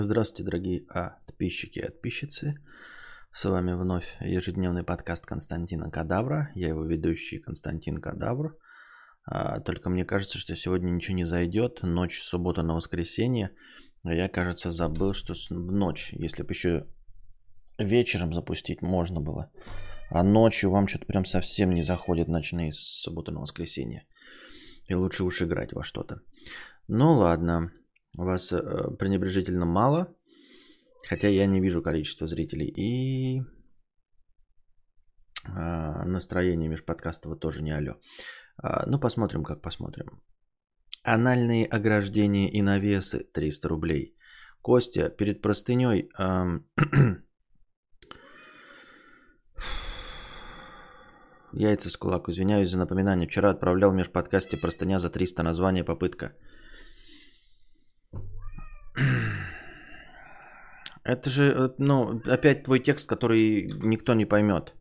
Здравствуйте, дорогие подписчики и подписчицы. С вами вновь ежедневный подкаст Константина Кадавра. Я его ведущий Константин Кадавр. А, только мне кажется, что сегодня ничего не зайдет. Ночь суббота на воскресенье. А я, кажется, забыл, что ночь, если бы еще вечером запустить можно было. А ночью вам что-то прям совсем не заходит ночные с субботы на воскресенье. И лучше уж играть во что-то. Ну ладно, вас э, пренебрежительно мало, хотя я не вижу количество зрителей. И э, настроение межподкастова тоже не алё. Э, ну, посмотрим, как посмотрим. Анальные ограждения и навесы 300 рублей. Костя, перед простыней... Яйца с кулак. Извиняюсь за напоминание. Вчера отправлял в межподкасте простыня за 300. Название попытка. Это же, э, ну, опять твой текст, который никто не поймет.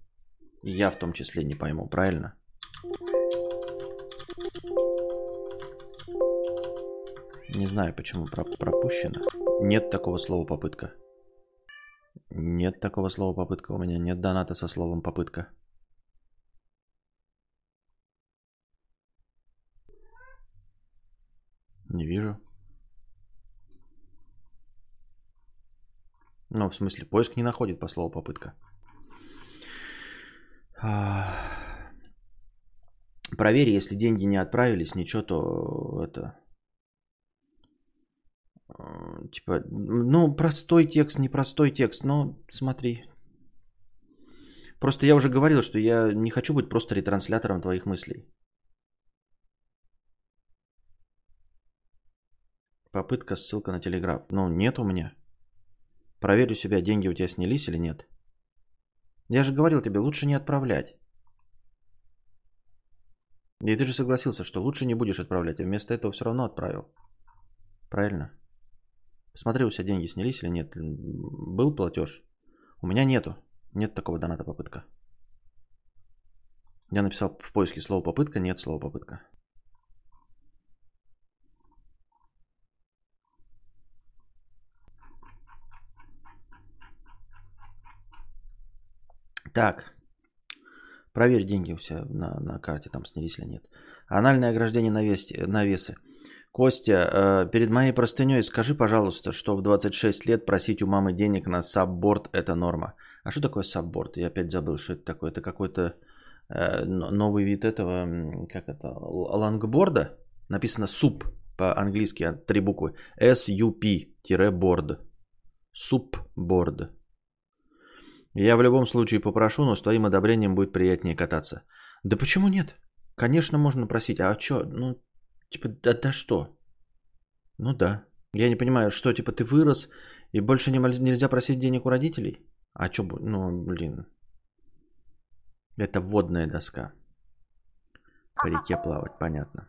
Я в том числе не пойму, правильно? Не знаю, почему пропущено. Нет такого слова попытка. Нет такого слова попытка у меня. Нет доната со словом попытка. Не вижу. Ну, в смысле, поиск не находит по слову попытка. Проверь, если деньги не отправились, ничего, то это... Э, типа, ну, простой текст, непростой текст, но смотри. Просто я уже говорил, что я не хочу быть просто ретранслятором твоих мыслей. Попытка, ссылка на телеграф. Ну, нет у меня. Проверь у себя, деньги у тебя снялись или нет. Я же говорил тебе, лучше не отправлять. И ты же согласился, что лучше не будешь отправлять, а вместо этого все равно отправил. Правильно? Смотри, у себя деньги снялись или нет. Был платеж? У меня нету. Нет такого доната попытка. Я написал в поиске слово попытка, нет слова попытка. Так. Проверь деньги у себя на, на карте, там снялись или нет. Анальное ограждение навес, навесы. Костя, э, перед моей простыней скажи, пожалуйста, что в 26 лет просить у мамы денег на сабборд – это норма. А что такое сабборд? Я опять забыл, что это такое. Это какой-то э, новый вид этого, как это, лангборда? Написано суп по-английски, а, три буквы. S-U-P-board. Супборд. Я в любом случае попрошу, но с твоим одобрением будет приятнее кататься. Да почему нет? Конечно, можно просить. А что? Ну, типа, да, да что? Ну да. Я не понимаю, что, типа, ты вырос и больше не, нельзя просить денег у родителей? А что, ну, блин. Это водная доска. По реке плавать, понятно.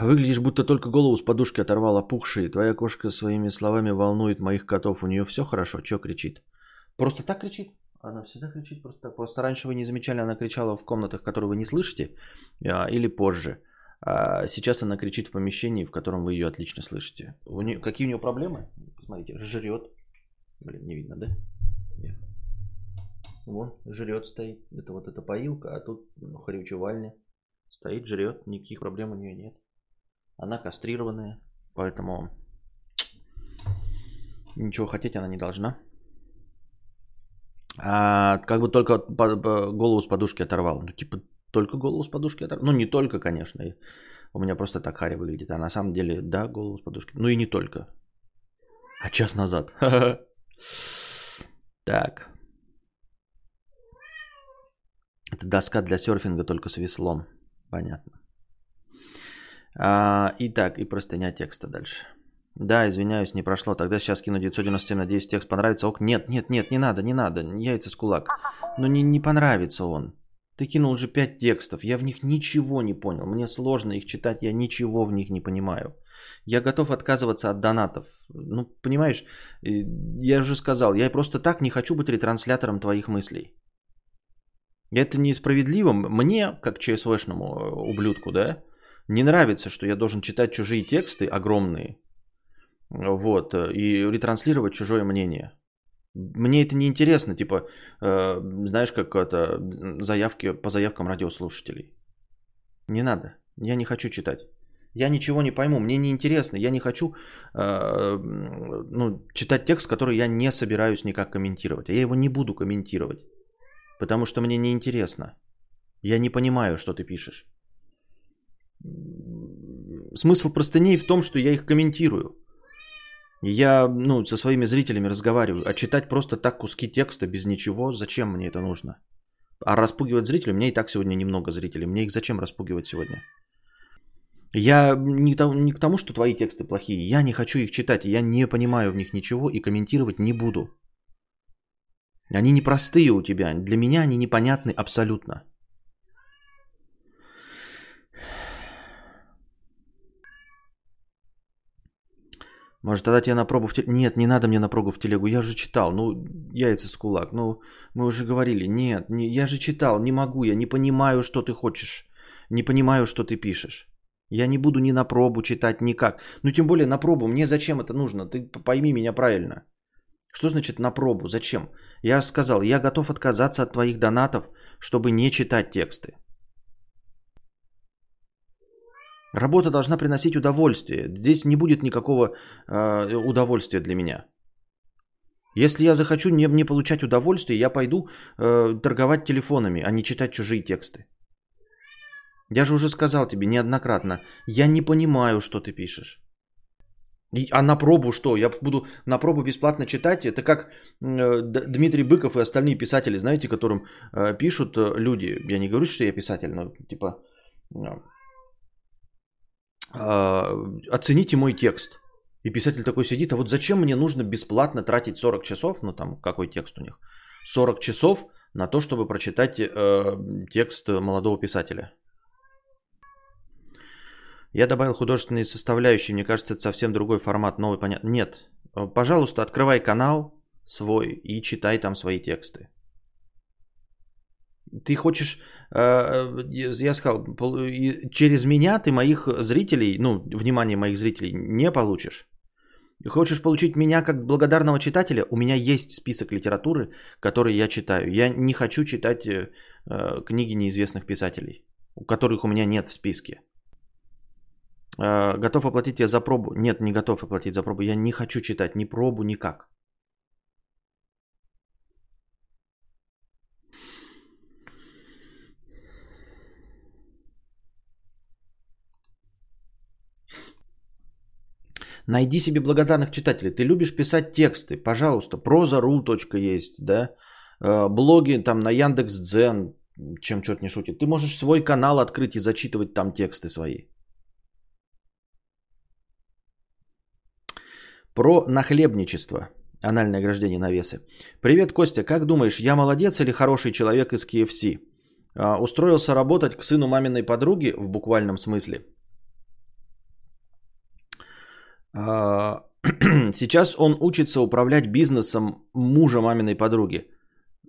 Выглядишь, будто только голову с подушки оторвала пухшие. Твоя кошка своими словами волнует моих котов. У нее все хорошо? Че кричит? Просто так кричит? Она всегда кричит просто так. Просто раньше вы не замечали, она кричала в комнатах, которые вы не слышите, а, или позже. А сейчас она кричит в помещении, в котором вы ее отлично слышите. У нее, какие у нее проблемы? Посмотрите, жрет. Блин, не видно, да? Нет. Вон, жрет стоит. Это вот эта поилка, а тут ну, хрючевальня. Стоит, жрет, никаких проблем у нее нет. Она кастрированная, поэтому ничего хотеть она не должна. А как бы только голову с подушки оторвал. Ну, типа, только голову с подушки оторвал. Ну, не только, конечно. У меня просто так Харя выглядит. А на самом деле, да, голову с подушки. Ну и не только. А час назад. Так. Это доска для серфинга только с веслом. Понятно. А, итак, и простыня текста дальше. Да, извиняюсь, не прошло. Тогда сейчас кину 997, надеюсь, текст понравится. Ок, нет, нет, нет, не надо, не надо. Яйца с кулак. Ну не, не понравится он. Ты кинул уже 5 текстов. Я в них ничего не понял. Мне сложно их читать, я ничего в них не понимаю. Я готов отказываться от донатов. Ну, понимаешь, я уже сказал, я просто так не хочу быть ретранслятором твоих мыслей. Это несправедливо. Мне, как ЧСВшному ублюдку, да, не нравится, что я должен читать чужие тексты огромные, вот, и ретранслировать чужое мнение. Мне это не интересно, типа, э, знаешь, как это, заявки по заявкам радиослушателей. Не надо, я не хочу читать. Я ничего не пойму, мне не интересно, я не хочу э, ну, читать текст, который я не собираюсь никак комментировать. А я его не буду комментировать, потому что мне не интересно. Я не понимаю, что ты пишешь. Смысл простыней в том, что я их комментирую. Я ну, со своими зрителями разговариваю, а читать просто так куски текста без ничего, зачем мне это нужно? А распугивать зрителей, у меня и так сегодня немного зрителей, мне их зачем распугивать сегодня? Я не, то, не к тому, что твои тексты плохие, я не хочу их читать, я не понимаю в них ничего и комментировать не буду. Они непростые у тебя, для меня они непонятны абсолютно. Может, тогда тебе на пробу в телегу? Нет, не надо мне на пробу в телегу. Я же читал. Ну, яйца с кулак. Ну, мы уже говорили. Нет, не, я же читал. Не могу. Я не понимаю, что ты хочешь. Не понимаю, что ты пишешь. Я не буду ни на пробу читать, никак. Ну, тем более на пробу. Мне зачем это нужно? Ты пойми меня правильно. Что значит на пробу? Зачем? Я сказал, я готов отказаться от твоих донатов, чтобы не читать тексты. Работа должна приносить удовольствие. Здесь не будет никакого э, удовольствия для меня. Если я захочу не, не получать удовольствие, я пойду э, торговать телефонами, а не читать чужие тексты. Я же уже сказал тебе неоднократно, я не понимаю, что ты пишешь. А на пробу что? Я буду на пробу бесплатно читать? Это как э, Дмитрий Быков и остальные писатели, знаете, которым э, пишут э, люди. Я не говорю, что я писатель, но типа оцените мой текст. И писатель такой сидит, а вот зачем мне нужно бесплатно тратить 40 часов, ну там какой текст у них, 40 часов на то, чтобы прочитать э, текст молодого писателя. Я добавил художественные составляющие, мне кажется, это совсем другой формат, новый, понятно. Нет, пожалуйста, открывай канал свой и читай там свои тексты. Ты хочешь, э, я сказал, через меня ты моих зрителей, ну, внимание моих зрителей не получишь. Хочешь получить меня как благодарного читателя? У меня есть список литературы, который я читаю. Я не хочу читать э, книги неизвестных писателей, у которых у меня нет в списке. Э, готов оплатить тебе за пробу? Нет, не готов оплатить за пробу. Я не хочу читать ни пробу, никак. Найди себе благодарных читателей. Ты любишь писать тексты, пожалуйста. Проза.ру. есть, да. Э, блоги там на Яндекс.Дзен, чем черт не шутит. Ты можешь свой канал открыть и зачитывать там тексты свои. Про нахлебничество. Анальное ограждение навесы. Привет, Костя. Как думаешь, я молодец или хороший человек из KFC? А, устроился работать к сыну маминой подруги в буквальном смысле. А, сейчас он учится управлять бизнесом мужа маминой подруги.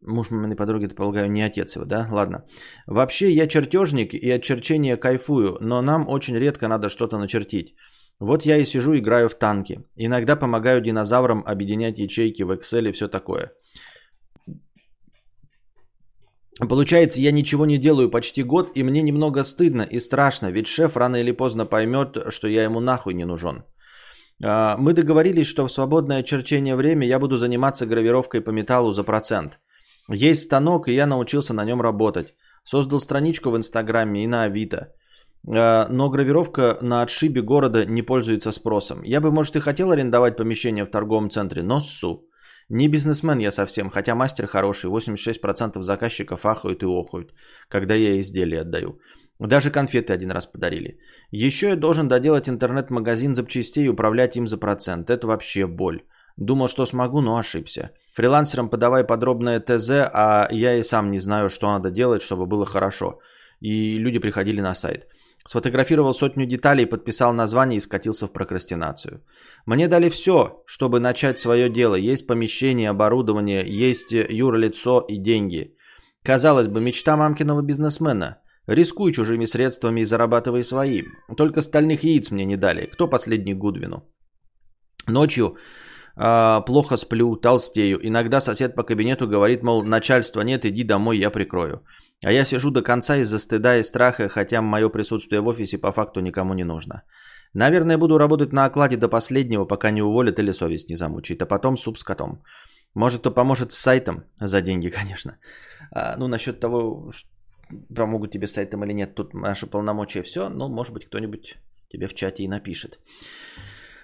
Муж маминой подруги, это, полагаю, не отец его, да? Ладно. Вообще, я чертежник и от черчения кайфую, но нам очень редко надо что-то начертить. Вот я и сижу, играю в танки. Иногда помогаю динозаврам объединять ячейки в Excel и все такое. Получается, я ничего не делаю почти год, и мне немного стыдно и страшно, ведь шеф рано или поздно поймет, что я ему нахуй не нужен. А, мы договорились, что в свободное черчение время я буду заниматься гравировкой по металлу за процент. Есть станок, и я научился на нем работать. Создал страничку в Инстаграме и на Авито. А, но гравировка на отшибе города не пользуется спросом. Я бы, может, и хотел арендовать помещение в торговом центре, но ссу. Не бизнесмен я совсем, хотя мастер хороший, 86% заказчиков ахают и охают, когда я изделия отдаю. Даже конфеты один раз подарили. Еще я должен доделать интернет-магазин запчастей и управлять им за процент. Это вообще боль. Думал, что смогу, но ошибся. Фрилансерам подавай подробное ТЗ, а я и сам не знаю, что надо делать, чтобы было хорошо. И люди приходили на сайт. Сфотографировал сотню деталей, подписал название и скатился в прокрастинацию. Мне дали все, чтобы начать свое дело. Есть помещение, оборудование, есть юрлицо и деньги. Казалось бы, мечта мамкиного бизнесмена. Рискуй чужими средствами и зарабатывай свои. Только стальных яиц мне не дали. Кто последний Гудвину? Ночью э, плохо сплю, толстею. Иногда сосед по кабинету говорит, мол, начальства нет, иди домой, я прикрою. А я сижу до конца из-за стыда и страха, хотя мое присутствие в офисе по факту никому не нужно. Наверное, буду работать на окладе до последнего, пока не уволят или совесть не замучит, а потом суп с котом. Может, то поможет с сайтом, за деньги, конечно. А, ну, насчет того, помогут тебе с сайтом или нет, тут наше полномочия все, но, может быть, кто-нибудь тебе в чате и напишет.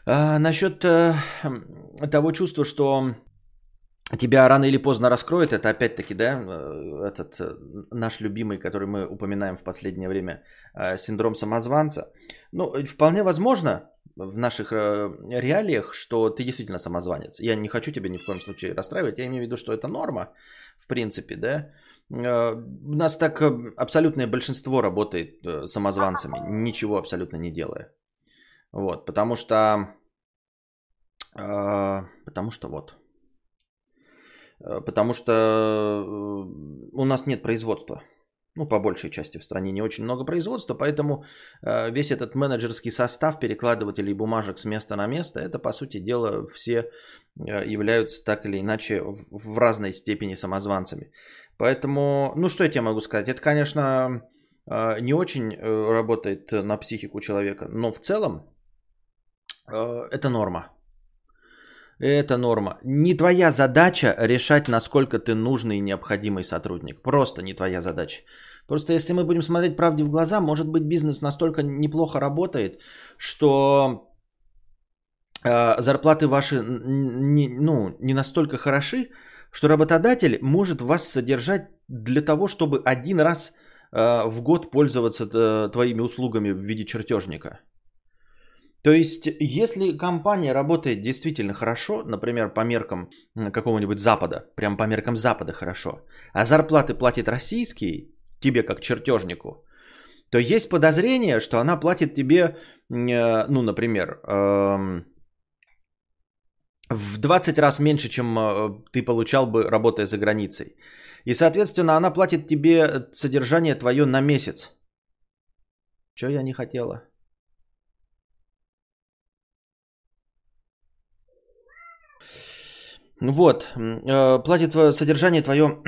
А, насчет э, того чувства, что тебя рано или поздно раскроет, это опять-таки, да, э, этот э, наш любимый, который мы упоминаем в последнее время, э, синдром самозванца. Ну, вполне возможно в наших реалиях, что ты действительно самозванец. Я не хочу тебя ни в коем случае расстраивать, я имею в виду, что это норма, в принципе, да. У нас так абсолютное большинство работает самозванцами, ничего абсолютно не делая. Вот, потому что... Потому что вот, потому что э, у нас нет производства. Ну, по большей части в стране не очень много производства, поэтому э, весь этот менеджерский состав перекладывателей бумажек с места на место, это, по сути дела, все являются так или иначе в разной степени самозванцами. Поэтому, ну, что я тебе могу сказать? Это, конечно, не очень работает на психику человека, но в целом это норма. Это норма. Не твоя задача решать, насколько ты нужный и необходимый сотрудник. Просто не твоя задача. Просто если мы будем смотреть правде в глаза, может быть бизнес настолько неплохо работает, что э, зарплаты ваши не, ну, не настолько хороши, что работодатель может вас содержать для того, чтобы один раз э, в год пользоваться э, твоими услугами в виде чертежника. То есть, если компания работает действительно хорошо, например, по меркам какого-нибудь Запада, прям по меркам Запада хорошо, а зарплаты платит российские, тебе как чертежнику, то есть подозрение, что она платит тебе, э, ну, например, эм, в 20 раз меньше, чем э, ты получал бы, работая за границей. И, соответственно, она платит тебе содержание твое на месяц. Что я не хотела? Вот, э, платит содержание твое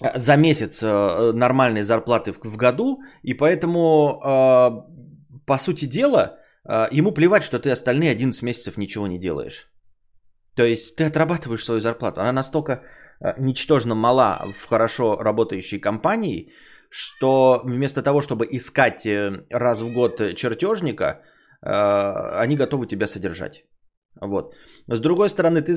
за месяц э, нормальной зарплаты в году, и поэтому, э, по сути дела, ему плевать, что ты остальные 11 месяцев ничего не делаешь. То есть ты отрабатываешь свою зарплату. Она настолько ничтожно мала в хорошо работающей компании, что вместо того, чтобы искать раз в год чертежника, они готовы тебя содержать. Вот. С другой стороны, ты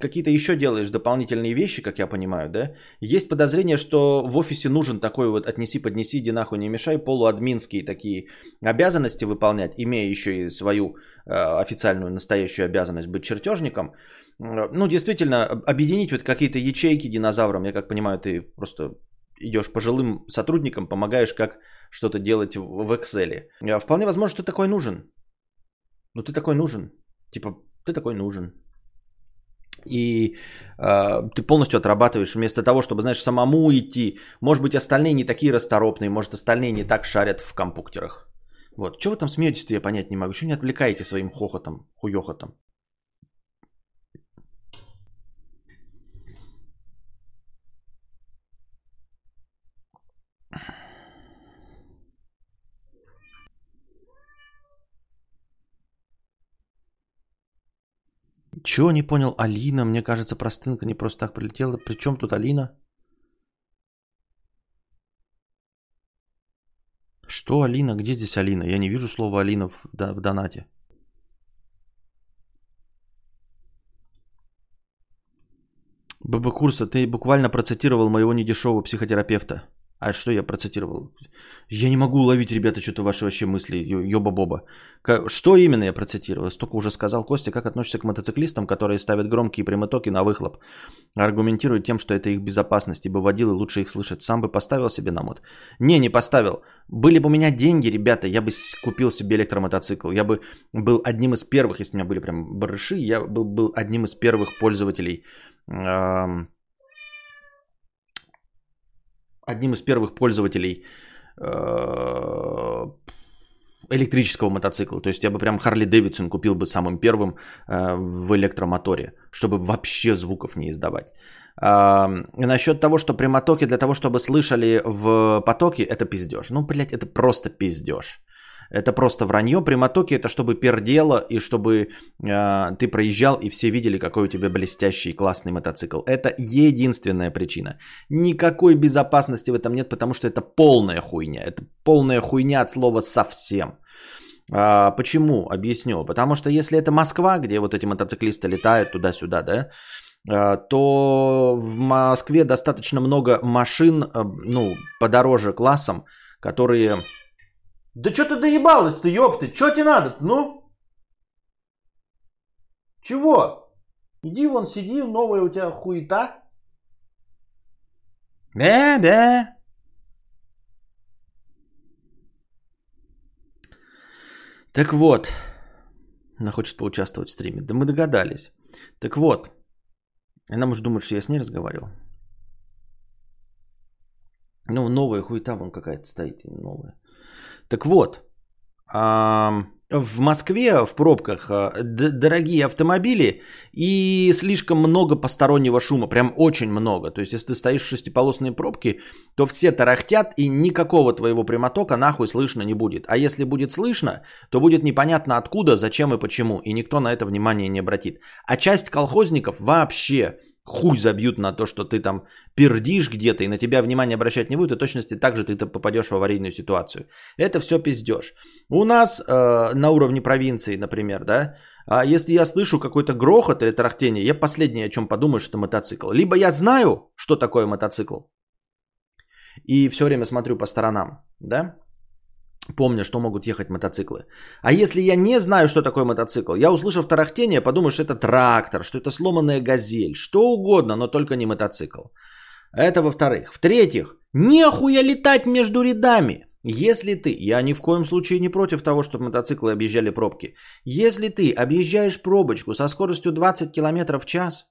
какие-то еще делаешь дополнительные вещи, как я понимаю, да? Есть подозрение, что в офисе нужен такой вот отнеси, поднеси, иди нахуй, не мешай, полуадминские такие обязанности выполнять, имея еще и свою э, официальную настоящую обязанность быть чертежником. Ну, действительно, объединить вот какие-то ячейки динозаврам, я как понимаю, ты просто идешь пожилым сотрудникам, помогаешь как что-то делать в Excel. Вполне возможно, что ты такой нужен. Ну, ты такой нужен. Типа, ты такой нужен. И э, ты полностью отрабатываешь вместо того, чтобы, знаешь, самому идти. Может быть, остальные не такие расторопные, может, остальные не так шарят в компьютерах. Вот. Чего вы там смеетесь-то, я понять не могу. Еще не отвлекаете своим хохотом, хуёхотом. Чего не понял? Алина, мне кажется, простынка не просто так прилетела. Причем тут Алина? Что Алина? Где здесь Алина? Я не вижу слова Алина в, да, в донате. ББ Курса, ты буквально процитировал моего недешевого психотерапевта. А что я процитировал? Я не могу уловить, ребята, что-то ваши вообще мысли, ёба-боба. Что именно я процитировал? Столько уже сказал. Костя, как относишься к мотоциклистам, которые ставят громкие прямотоки на выхлоп? Аргументируют тем, что это их безопасность, ибо водилы лучше их слышать. Сам бы поставил себе на мод? Не, не поставил. Были бы у меня деньги, ребята, я бы купил себе электромотоцикл. Я бы был одним из первых, если у меня были прям барыши, я был, был одним из первых пользователей одним из первых пользователей э, электрического мотоцикла. То есть я бы прям Харли Дэвидсон купил бы самым первым э, в электромоторе, чтобы вообще звуков не издавать. Э, насчет того, что прямотоки для того, чтобы слышали в потоке, это пиздеж. Ну, блядь, это просто пиздеж. Это просто вранье. Прямотоки это чтобы пердело и чтобы э, ты проезжал и все видели, какой у тебя блестящий классный мотоцикл. Это единственная причина. Никакой безопасности в этом нет, потому что это полная хуйня. Это полная хуйня от слова совсем. А, почему? Объясню. Потому что если это Москва, где вот эти мотоциклисты летают туда-сюда, да, а, то в Москве достаточно много машин, а, ну, подороже классом, которые да что ты доебалась-то, ёпты? Что тебе надо ну? Чего? Иди вон сиди, новая у тебя хуета. Да, да. Так вот, она хочет поучаствовать в стриме. Да мы догадались. Так вот, она может думать, что я с ней разговаривал. Ну, новая хуета вон какая-то стоит, новая. Так вот, в Москве в пробках а, дорогие автомобили и слишком много постороннего шума, прям очень много. То есть, если ты стоишь в шестиполосной пробке, то все тарахтят и никакого твоего прямотока нахуй слышно не будет. А если будет слышно, то будет непонятно откуда, зачем и почему, и никто на это внимание не обратит. А часть колхозников вообще хуй забьют на то, что ты там пердишь где-то и на тебя внимание обращать не будет, и точности так же ты попадешь в аварийную ситуацию. Это все пиздеж. У нас э, на уровне провинции, например, да, а если я слышу какой-то грохот или тарахтение, я последнее, о чем подумаю, что это мотоцикл. Либо я знаю, что такое мотоцикл, и все время смотрю по сторонам, да, помня, что могут ехать мотоциклы. А если я не знаю, что такое мотоцикл, я услышав тарахтение, подумаю, что это трактор, что это сломанная газель, что угодно, но только не мотоцикл. Это во-вторых. В-третьих, нехуя летать между рядами. Если ты, я ни в коем случае не против того, чтобы мотоциклы объезжали пробки. Если ты объезжаешь пробочку со скоростью 20 км в час,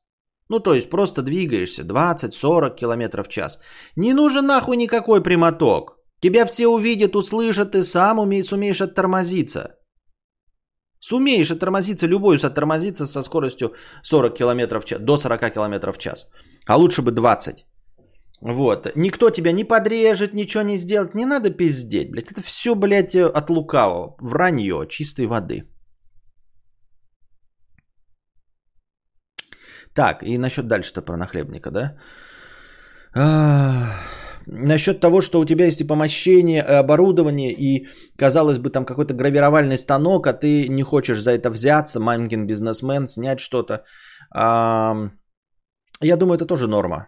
ну то есть просто двигаешься 20-40 км в час, не нужен нахуй никакой прямоток. Тебя все увидят, услышат, ты сам умеешь, сумеешь оттормозиться. Сумеешь оттормозиться, любой оттормозиться со скоростью 40 км в час, до 40 км в час. А лучше бы 20. Вот. Никто тебя не подрежет, ничего не сделает. Не надо пиздеть, блядь. Это все, блядь, от лукавого. Вранье чистой воды. Так, и насчет дальше-то про нахлебника, да? Насчет того, что у тебя есть и помощение, и оборудование, и, казалось бы, там какой-то гравировальный станок, а ты не хочешь за это взяться, мамкин бизнесмен, снять что-то. Я думаю, это тоже норма.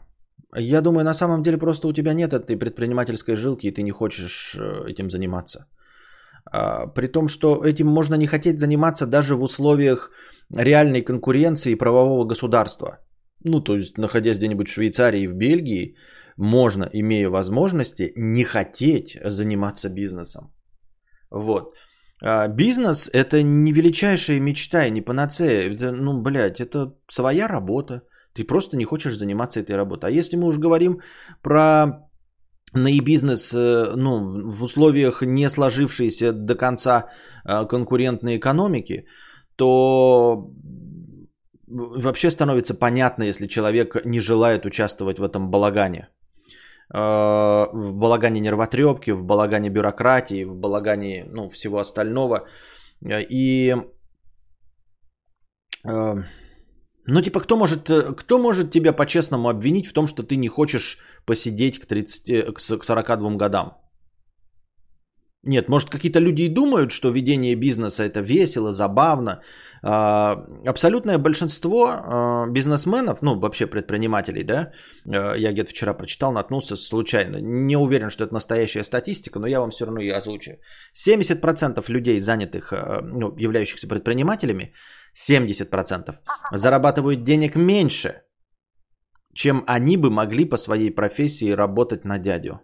Я думаю, на самом деле просто у тебя нет этой предпринимательской жилки, и ты не хочешь э, этим заниматься. А, при том, что этим можно не хотеть заниматься даже в условиях реальной конкуренции и правового государства. Ну, то есть, находясь где-нибудь в Швейцарии в Бельгии, можно, имея возможности, не хотеть заниматься бизнесом. Вот. А бизнес – это не величайшая мечта и не панацея. Это, ну, блядь, это своя работа. Ты просто не хочешь заниматься этой работой. А если мы уже говорим про наибизнес э, ну, в условиях не сложившейся до конца э, конкурентной экономики, то вообще становится понятно, если человек не желает участвовать в этом балагане. Э, в балагане нервотрепки, в балагане бюрократии, в балагане ну, всего остального. И э, ну, типа, кто может, кто может тебя по-честному обвинить в том, что ты не хочешь посидеть к, 30, к 42 годам? Нет, может, какие-то люди и думают, что ведение бизнеса это весело, забавно, а, абсолютное большинство а, бизнесменов, ну вообще предпринимателей, да, а, я где-то вчера прочитал, наткнулся случайно, не уверен, что это настоящая статистика, но я вам все равно ее озвучу. 70% людей, занятых, ну, являющихся предпринимателями, 70% зарабатывают денег меньше, чем они бы могли по своей профессии работать на дядю.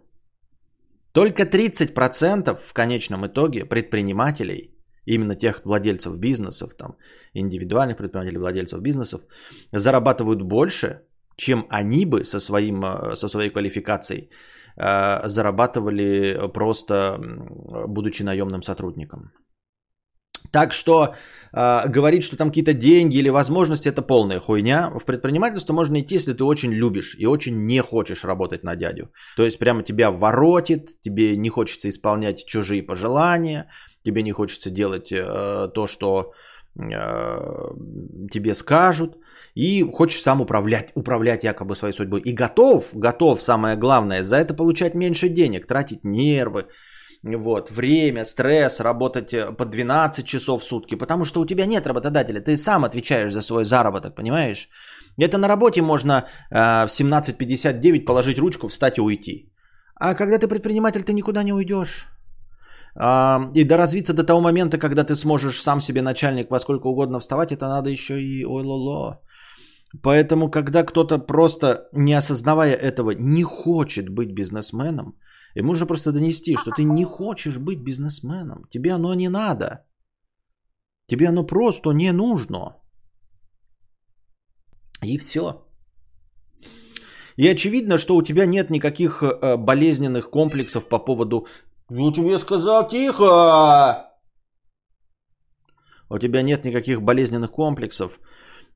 Только 30% в конечном итоге предпринимателей – именно тех владельцев бизнесов, там, индивидуальных предпринимателей, владельцев бизнесов, зарабатывают больше, чем они бы со, своим, э, со своей квалификацией э, зарабатывали просто будучи наемным сотрудником. Так что э, говорить, что там какие-то деньги или возможности, это полная хуйня. В предпринимательство можно идти, если ты очень любишь и очень не хочешь работать на дядю. То есть прямо тебя воротит, тебе не хочется исполнять чужие пожелания, тебе не хочется делать э, то, что э, тебе скажут, и хочешь сам управлять, управлять якобы своей судьбой. И готов, готов, самое главное, за это получать меньше денег, тратить нервы, вот, время, стресс, работать э, по 12 часов в сутки, потому что у тебя нет работодателя, ты сам отвечаешь за свой заработок, понимаешь? Это на работе можно э, в 17.59 положить ручку, встать и уйти. А когда ты предприниматель, ты никуда не уйдешь. Э, и доразвиться до того момента, когда ты сможешь сам себе начальник во сколько угодно вставать, это надо еще и ой-ло-ло. Поэтому, когда кто-то просто, не осознавая этого, не хочет быть бизнесменом, Ему нужно просто донести, что ты не хочешь быть бизнесменом. Тебе оно не надо. Тебе оно просто не нужно. И все. И очевидно, что у тебя нет никаких э, болезненных комплексов по поводу «Ну тебе сказал, тихо!» У тебя нет никаких болезненных комплексов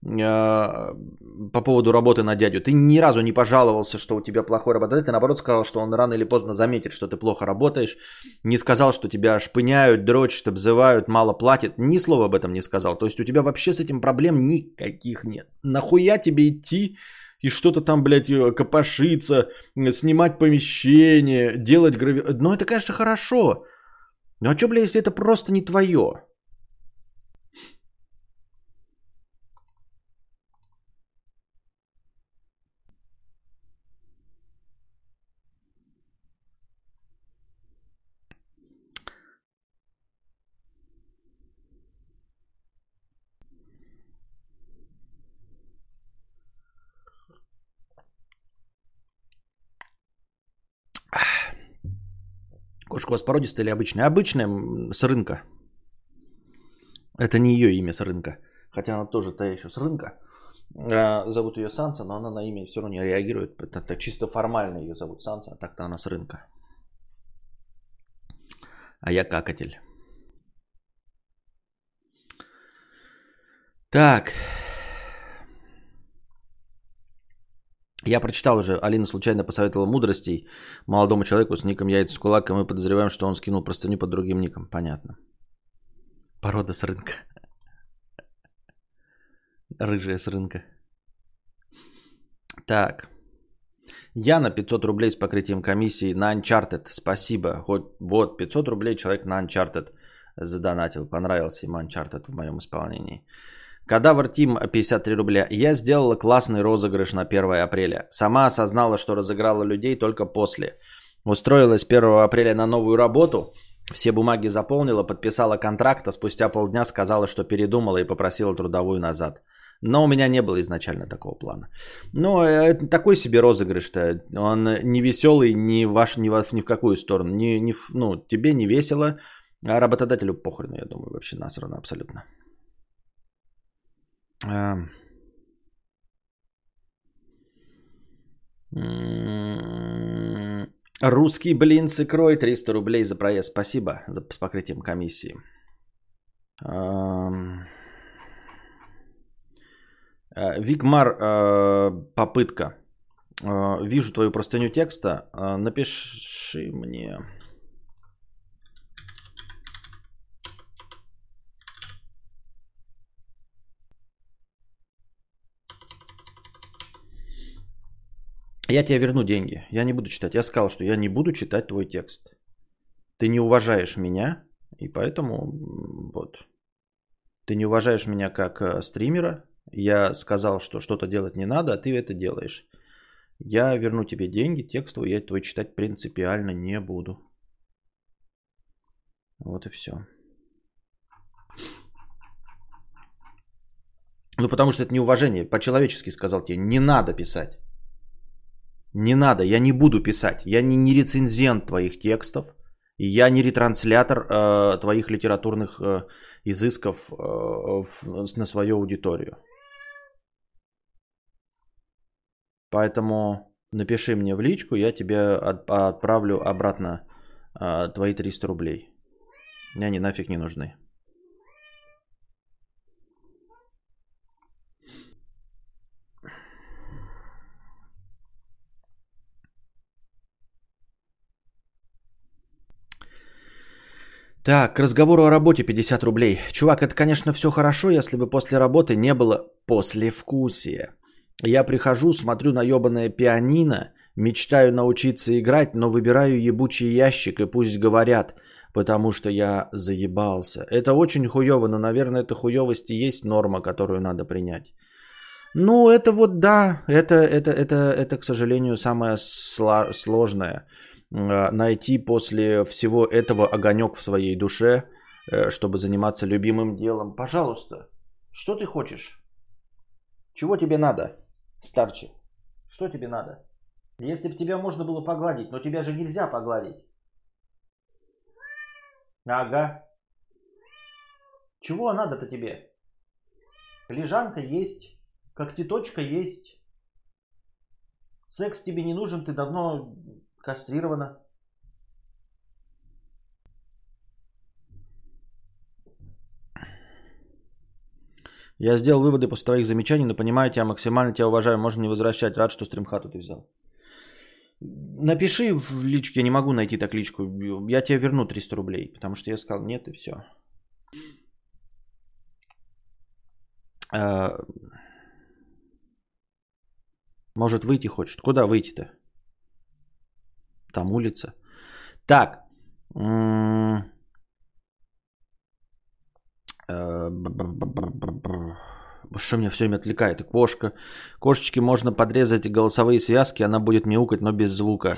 по поводу работы на дядю. Ты ни разу не пожаловался, что у тебя плохой работодатель. Ты наоборот сказал, что он рано или поздно заметит, что ты плохо работаешь. Не сказал, что тебя шпыняют, дрочат, обзывают, мало платят. Ни слова об этом не сказал. То есть у тебя вообще с этим проблем никаких нет. Нахуя тебе идти и что-то там, блядь, э, копошиться, снимать помещение, делать грави... Ну это, конечно, хорошо. Ну а что, блядь, если это просто не твое? Кошка у вас породистая или обычная? Обычная с рынка. Это не ее имя с рынка. Хотя она тоже та еще с рынка. А, зовут ее Санса, но она на имя все равно не реагирует. Это чисто формально ее зовут Санса, а так-то она с рынка. А я какатель. Так. Я прочитал уже, Алина случайно посоветовала мудростей молодому человеку с ником Яйца с кулак, и мы подозреваем, что он скинул простыню под другим ником. Понятно. Порода с рынка. Рыжая с рынка. Так. Яна 500 рублей с покрытием комиссии на Uncharted. Спасибо. Вот, вот 500 рублей человек на Uncharted задонатил. Понравился ему Uncharted в моем исполнении. Кадавр Тим 53 рубля. Я сделала классный розыгрыш на 1 апреля. Сама осознала, что разыграла людей только после. Устроилась 1 апреля на новую работу. Все бумаги заполнила, подписала контракт, а спустя полдня сказала, что передумала и попросила трудовую назад. Но у меня не было изначально такого плана. Но это такой себе розыгрыш-то. Он не веселый ни, ваш, ни, в, ни в какую сторону. Ни, ни, ну, тебе не весело, а работодателю похрен, я думаю, вообще насрано абсолютно. Русский блин с икрой 300 рублей за проезд. Спасибо за, с покрытием комиссии. Вигмар, попытка. Вижу твою простыню текста. Напиши мне. Я тебе верну деньги. Я не буду читать. Я сказал, что я не буду читать твой текст. Ты не уважаешь меня, и поэтому вот. Ты не уважаешь меня как э, стримера. Я сказал, что что-то делать не надо, а ты это делаешь. Я верну тебе деньги, текстовые, я твой читать принципиально не буду. Вот и все. Ну, потому что это неуважение. По-человечески сказал тебе, не надо писать. Не надо, я не буду писать. Я не, не рецензент твоих текстов. И я не ретранслятор э, твоих литературных э, изысков э, в, на свою аудиторию. Поэтому напиши мне в личку, я тебе от- отправлю обратно а, твои 300 рублей. Мне они нафиг не нужны. Так, к разговору о работе 50 рублей. Чувак, это, конечно, все хорошо, если бы после работы не было послевкусия. Я прихожу, смотрю на ебаное пианино, мечтаю научиться играть, но выбираю ебучий ящик и пусть говорят, потому что я заебался. Это очень хуево, но, наверное, это хуевость и есть норма, которую надо принять. Ну, это вот да, это, это, это, это к сожалению, самое сло- сложное. Э, Найти после всего этого огонек в своей душе, э, чтобы заниматься любимым делом. Пожалуйста, что ты хочешь? Чего тебе надо, старче? Что тебе надо? Если бы тебя можно было погладить, но тебя же нельзя погладить. Ага. Чего надо-то тебе? Лежанка есть, когтеточка есть. Секс тебе не нужен, ты давно кастрирована. Я сделал выводы после твоих замечаний, но понимаю тебя, максимально тебя уважаю, можно не возвращать. Рад, что стримхату ты взял. Напиши в личке, я не могу найти так личку. Я тебе верну 300 рублей, потому что я сказал нет и все. А, Может выйти хочет. Куда выйти-то? Там улица. Так. Э. Что меня все время отвлекает? Кошка. Кошечке можно подрезать голосовые связки, она будет мяукать, но без звука.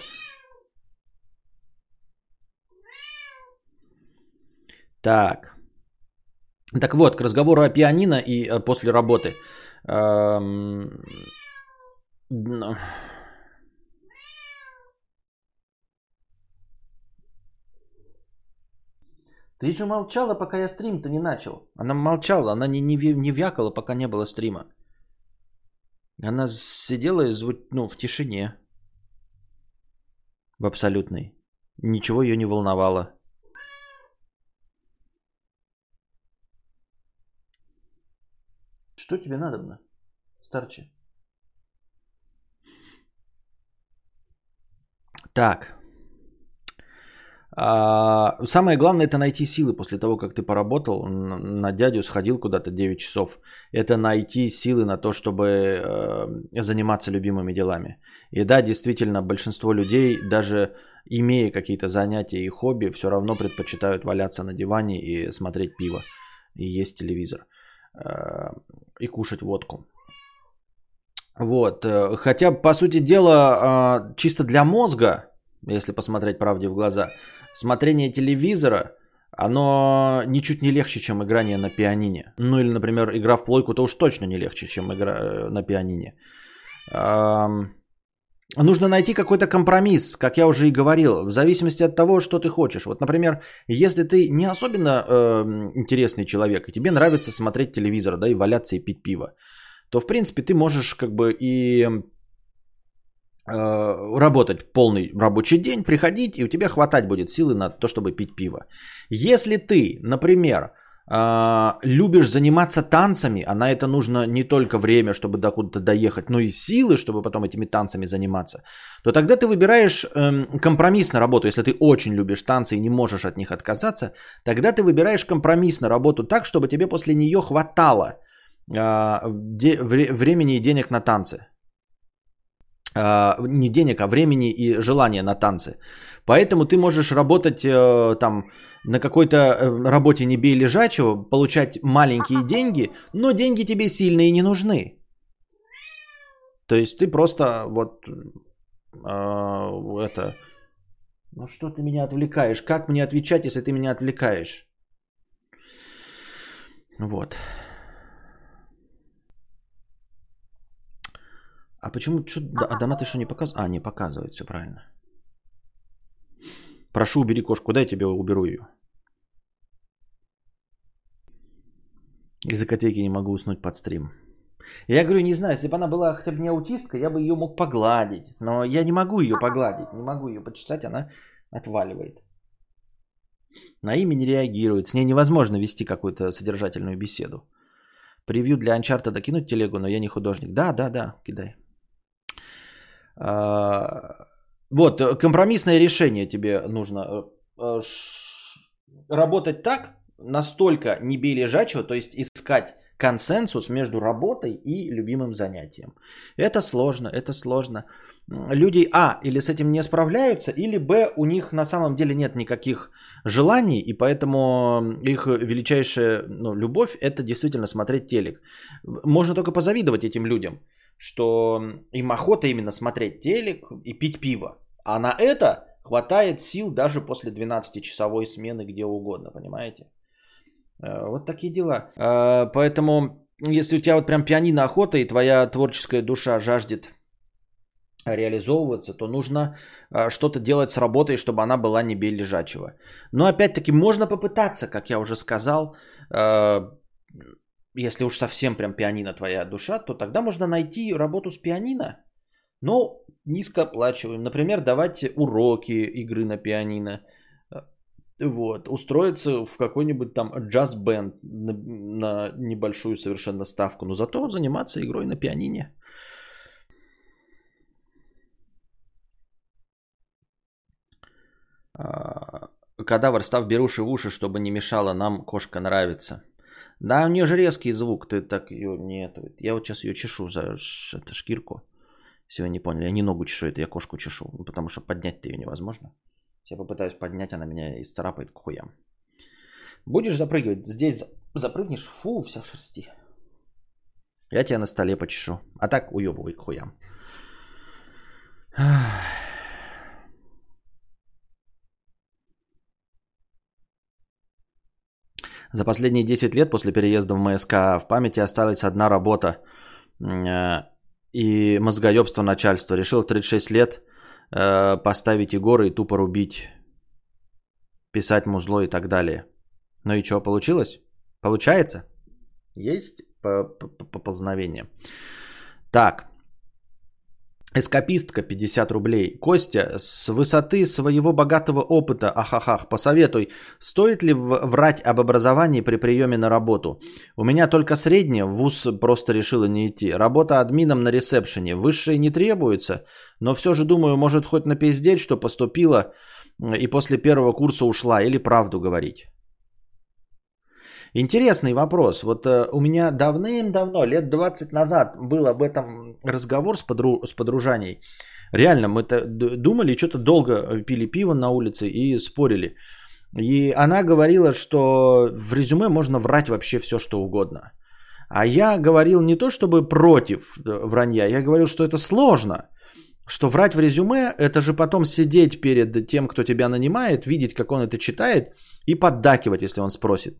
Так. Так вот, к разговору о пианино и э, после работы. Эм, ну, Ты же молчала, пока я стрим-то не начал. Она молчала, она не, не, не вякала, пока не было стрима. Она сидела ну, в тишине. В абсолютной. Ничего ее не волновало. Что тебе надо, старче? Так. А, самое главное это найти силы после того, как ты поработал на, дядю, сходил куда-то 9 часов. Это найти силы на то, чтобы э, заниматься любимыми делами. И да, действительно, большинство людей, даже имея какие-то занятия и хобби, все равно предпочитают валяться на диване и смотреть пиво, и есть телевизор, э, и кушать водку. Вот, э, хотя, по сути дела, чисто для мозга, если посмотреть правде в глаза, смотрение телевизора, оно ничуть не легче, чем играние на пианине. Ну или, например, игра в плойку, то уж точно не легче, чем игра э, на пианине. Нужно найти какой-то компромисс, как я уже и говорил, в зависимости от того, что ты хочешь. Вот, например, если ты не особенно э, интересный человек, и тебе нравится смотреть телевизор, да, и валяться и пить пиво, то, в принципе, ты можешь как бы и работать полный рабочий день, приходить, и у тебя хватать будет силы на то, чтобы пить пиво. Если ты, например, э, любишь заниматься танцами, а на это нужно не только время, чтобы до куда-то доехать, но и силы, чтобы потом этими танцами заниматься, то тогда ты выбираешь эм, компромисс на работу. Если ты очень любишь танцы и не можешь от них отказаться, тогда ты выбираешь компромисс на работу так, чтобы тебе после нее хватало э, времени и денег на танцы. А, не денег, а времени и желания на танцы. Поэтому ты можешь работать э, там на какой-то э, работе не бей лежачего, получать маленькие деньги, но деньги тебе сильно и не нужны. То есть ты просто вот э, это... Ну что ты меня отвлекаешь? Как мне отвечать, если ты меня отвлекаешь? Вот. А почему чё, да, а донаты что не показывают? А, не показывают, все правильно. Прошу, убери кошку, дай я тебе уберу ее. Из-за котейки не могу уснуть под стрим. Я говорю, не знаю, если бы она была хотя бы не аутистка, я бы ее мог погладить. Но я не могу ее погладить, не могу ее почесать, она отваливает. На имя не реагирует, с ней невозможно вести какую-то содержательную беседу. Превью для Uncharted докинуть телегу, но я не художник. Да, да, да, кидай. А, вот, компромиссное решение тебе нужно. Э, э, работать так, настолько не бей лежачего, то есть искать консенсус между работой и любимым занятием. Это сложно, это сложно. Люди, а, или с этим не справляются, или, б, у них на самом деле нет никаких желаний, и поэтому их величайшая ну, любовь – это действительно смотреть телек. Можно только позавидовать этим людям, что им охота именно смотреть телек и пить пиво. А на это хватает сил даже после 12-часовой смены где угодно, понимаете? Э, вот такие дела. Э, поэтому, если у тебя вот прям пианино охота и твоя творческая душа жаждет реализовываться, то нужно э, что-то делать с работой, чтобы она была не бей лежачего. Но опять-таки можно попытаться, как я уже сказал, если уж совсем прям пианино твоя душа, то тогда можно найти работу с пианино, но низкооплачиваем. Например, давать уроки игры на пианино – вот, устроиться в какой-нибудь там джаз-бенд на, на небольшую совершенно ставку, но зато заниматься игрой на пианине. А, кадавр, став беруши в уши, чтобы не мешала нам, кошка нравится. Да, у нее же резкий звук, ты так ее не... Это, я вот сейчас ее чешу за это, шкирку. Если вы не поняли, я не ногу чешу, это я кошку чешу, потому что поднять-то ее невозможно. Я попытаюсь поднять, она меня исцарапает к хуям. Будешь запрыгивать? Здесь запрыгнешь? Фу, вся в шерсти. Я тебя на столе почешу. А так уебывай к хуям. За последние 10 лет после переезда в МСК в памяти осталась одна работа э, и мозгоебство начальства. Решил в 36 лет Э, поставить Егора и тупо рубить, писать музло и так далее. Ну и что, получилось? Получается? Есть поползновение. Так, Эскапистка 50 рублей. Костя, с высоты своего богатого опыта, ахахах, посоветуй, стоит ли врать об образовании при приеме на работу? У меня только среднее, ВУЗ просто решила не идти. Работа админом на ресепшене, высшее не требуется, но все же думаю, может хоть напиздеть, что поступила и после первого курса ушла, или правду говорить. Интересный вопрос. Вот э, у меня давным-давно, лет 20 назад, был об этом разговор с, подру... с подружаней. Реально, мы-то думали, что-то долго пили пиво на улице и спорили. И она говорила, что в резюме можно врать вообще все, что угодно. А я говорил не то, чтобы против э, вранья, я говорил, что это сложно. Что врать в резюме, это же потом сидеть перед тем, кто тебя нанимает, видеть, как он это читает, и поддакивать, если он спросит.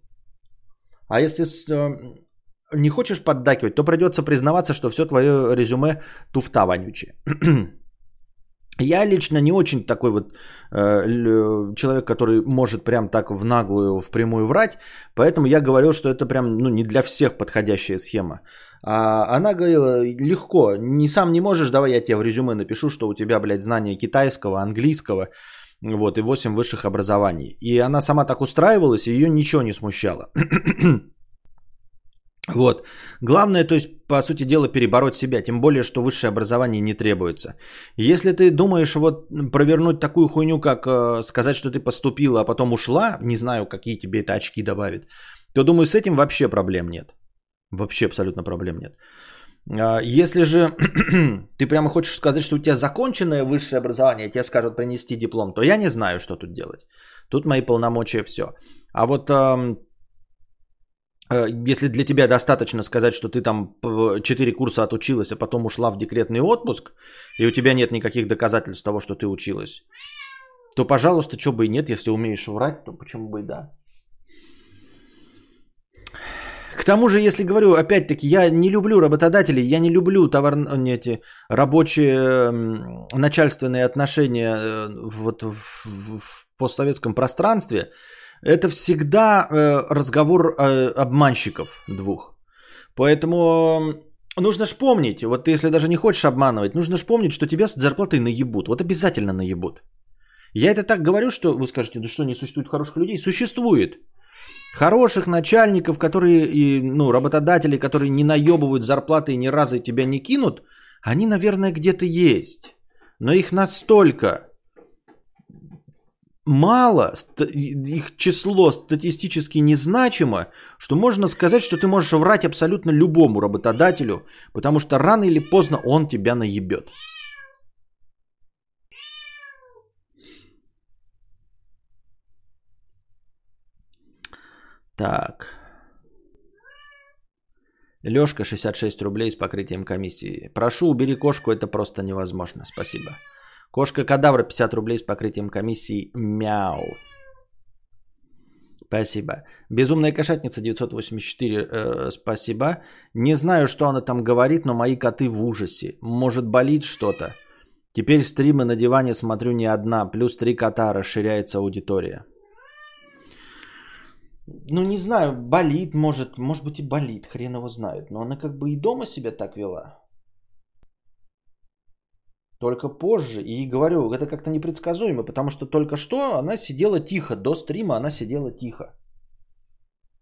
А если э, не хочешь поддакивать, то придется признаваться, что все твое резюме туфта вонючее. Я лично не очень такой вот э, человек, который может прям так в наглую, в прямую врать, поэтому я говорил, что это прям ну, не для всех подходящая схема. А она говорила, легко, не сам не можешь, давай я тебе в резюме напишу, что у тебя, блядь, знание китайского, английского, вот, и 8 высших образований. И она сама так устраивалась, и ее ничего не смущало. Вот. Главное, то есть, по сути дела, перебороть себя, тем более, что высшее образование не требуется. Если ты думаешь вот провернуть такую хуйню, как э, сказать, что ты поступила, а потом ушла, не знаю, какие тебе это очки добавит, то думаю, с этим вообще проблем нет. Вообще абсолютно проблем нет. А, если же ты прямо хочешь сказать, что у тебя законченное высшее образование, тебе скажут принести диплом, то я не знаю, что тут делать. Тут мои полномочия все. А вот э, если для тебя достаточно сказать, что ты там 4 курса отучилась, а потом ушла в декретный отпуск, и у тебя нет никаких доказательств того, что ты училась, то, пожалуйста, что бы и нет, если умеешь врать, то почему бы и да. К тому же, если говорю, опять-таки, я не люблю работодателей, я не люблю товар, эти рабочие начальственные отношения э, вот в, в, постсоветском пространстве. Это всегда э, разговор э, обманщиков двух. Поэтому нужно ж помнить, вот если даже не хочешь обманывать, нужно ж помнить, что тебя с зарплатой наебут. Вот обязательно наебут. Я это так говорю, что вы скажете, да что, не существует хороших людей? Существует. Хороших начальников, которые, ну, работодателей, которые не наебывают зарплаты и ни разу тебя не кинут, они, наверное, где-то есть. Но их настолько мало, их число статистически незначимо, что можно сказать, что ты можешь врать абсолютно любому работодателю, потому что рано или поздно он тебя наебет. Так. Лёшка, 66 рублей с покрытием комиссии. Прошу, убери кошку, это просто невозможно. Спасибо. Кошка Кадавра, 50 рублей с покрытием комиссии. Мяу. Спасибо. Безумная кошатница 984. Э, спасибо. Не знаю, что она там говорит, но мои коты в ужасе. Может болит что-то. Теперь стримы на диване смотрю не одна. Плюс три кота расширяется аудитория. Ну, не знаю, болит, может, может быть и болит, хрен его знает. Но она как бы и дома себя так вела. Только позже. И говорю, это как-то непредсказуемо, потому что только что она сидела тихо. До стрима она сидела тихо.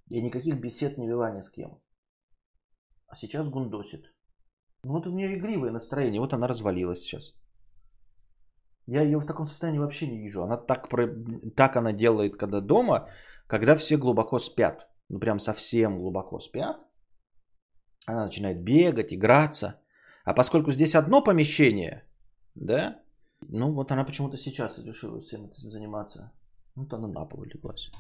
И никаких бесед не вела ни с кем. А сейчас гундосит. Ну вот у нее игривое настроение. Вот она развалилась сейчас. Я ее в таком состоянии вообще не вижу. Она так, так она делает, когда дома. Когда все глубоко спят, ну прям совсем глубоко спят, она начинает бегать, играться. А поскольку здесь одно помещение, да, ну вот она почему-то сейчас решила всем этим заниматься. Вот она на пол леглась.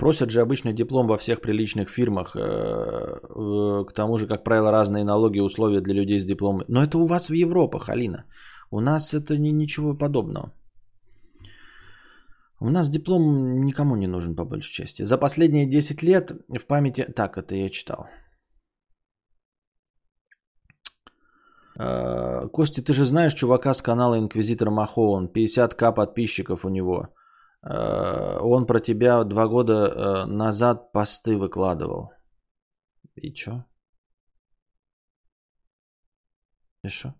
Просят же обычный диплом во всех приличных фирмах. Э, э, к тому же, как правило, разные налоги и условия для людей с дипломом. Но это у вас в Европе, Халина. У нас это не, ничего подобного. У нас диплом никому не нужен по большей части. За последние 10 лет в памяти... Так, это я читал. Э, Костя, ты же знаешь чувака с канала Инквизитор Махоун. 50к подписчиков у него. Э, он про тебя два года э, назад посты выкладывал. И чё? И что?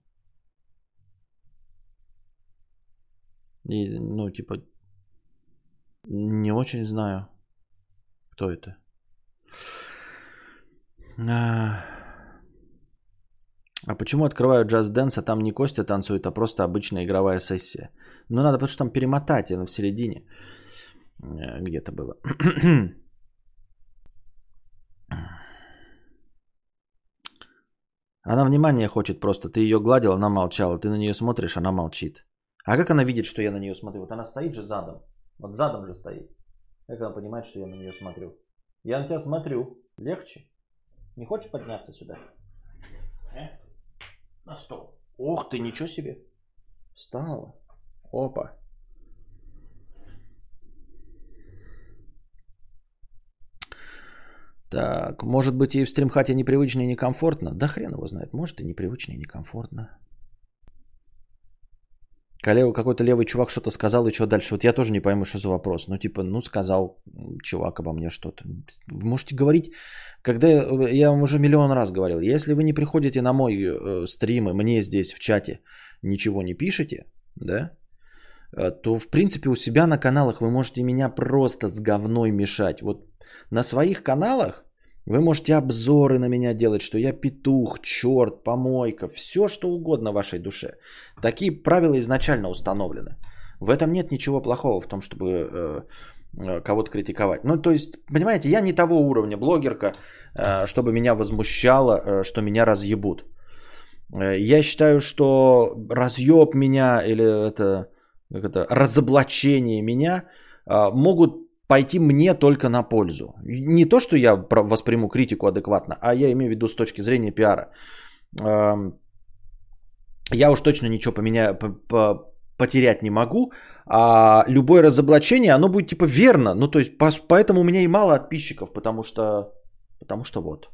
И, ну, типа, не очень знаю, кто это. А, а почему открывают Just Dance, а там не Костя танцует, а просто обычная игровая сессия? Ну, надо потому что там перемотать, она в середине э, где-то было. Она внимание хочет просто. Ты ее гладил, она молчала. Ты на нее смотришь, она молчит. А как она видит, что я на нее смотрю? Вот она стоит же задом. Вот задом же стоит. Как она понимает, что я на нее смотрю? Я на тебя смотрю. Легче? Не хочешь подняться сюда? Э? На стол. Ох ты, ничего себе. Встала. Опа. Так, может быть и в стримхате непривычно и некомфортно? Да хрен его знает, может и непривычно и некомфортно. Коллега, какой-то левый чувак что-то сказал, и что дальше? Вот я тоже не пойму, что за вопрос. Ну, типа, ну, сказал чувак обо мне что-то. Вы можете говорить, когда я вам уже миллион раз говорил, если вы не приходите на мой э, стрим и мне здесь в чате ничего не пишете, да, э, то, в принципе, у себя на каналах вы можете меня просто с говной мешать. Вот на своих каналах вы можете обзоры на меня делать, что я петух, черт, помойка, все что угодно вашей душе. Такие правила изначально установлены. В этом нет ничего плохого в том, чтобы э, э, кого-то критиковать. Ну, то есть, понимаете, я не того уровня блогерка, э, чтобы меня возмущало, э, что меня разъебут. Я считаю, что разъеб меня или это, как это разоблачение меня могут пойти мне только на пользу. Не то, что я восприму критику адекватно, а я имею в виду с точки зрения пиара. Я уж точно ничего поменя... потерять не могу, а любое разоблачение, оно будет типа верно. Ну, то есть, поэтому у меня и мало подписчиков, потому что, потому что вот.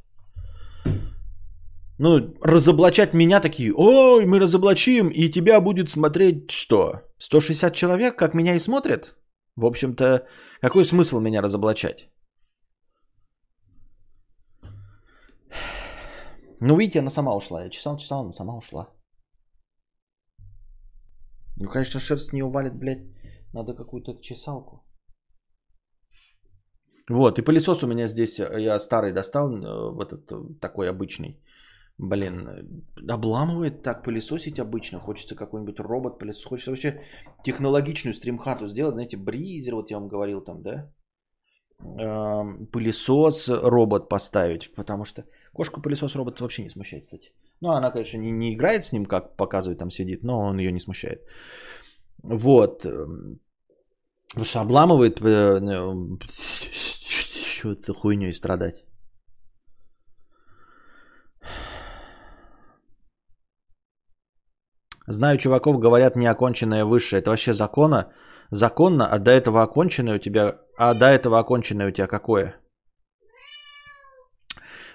Ну, разоблачать меня такие, ой, мы разоблачим, и тебя будет смотреть что? 160 человек, как меня и смотрят? В общем-то, какой смысл меня разоблачать? Ну, видите, она сама ушла. Я чесал, чесал, она сама ушла. Ну, конечно, шерсть не увалит, блядь. Надо какую-то чесалку. Вот, и пылесос у меня здесь, э, я старый достал, э, вот этот э, такой обычный. Блин, обламывает так пылесосить обычно. Хочется какой-нибудь робот пылесос. Хочется вообще технологичную стримхату сделать. Знаете, бризер, вот я вам говорил там, да? Пылесос робот поставить. Потому что кошку пылесос робот вообще не смущает, кстати. Ну, она, конечно, не, не играет с ним, как показывает, там сидит, но он ее не смущает. Вот. Потому что обламывает что-то хуйней страдать. Знаю, чуваков говорят неоконченное высшее. Это вообще законно? Законно, а до этого оконченное у тебя... А до этого оконченное у тебя какое?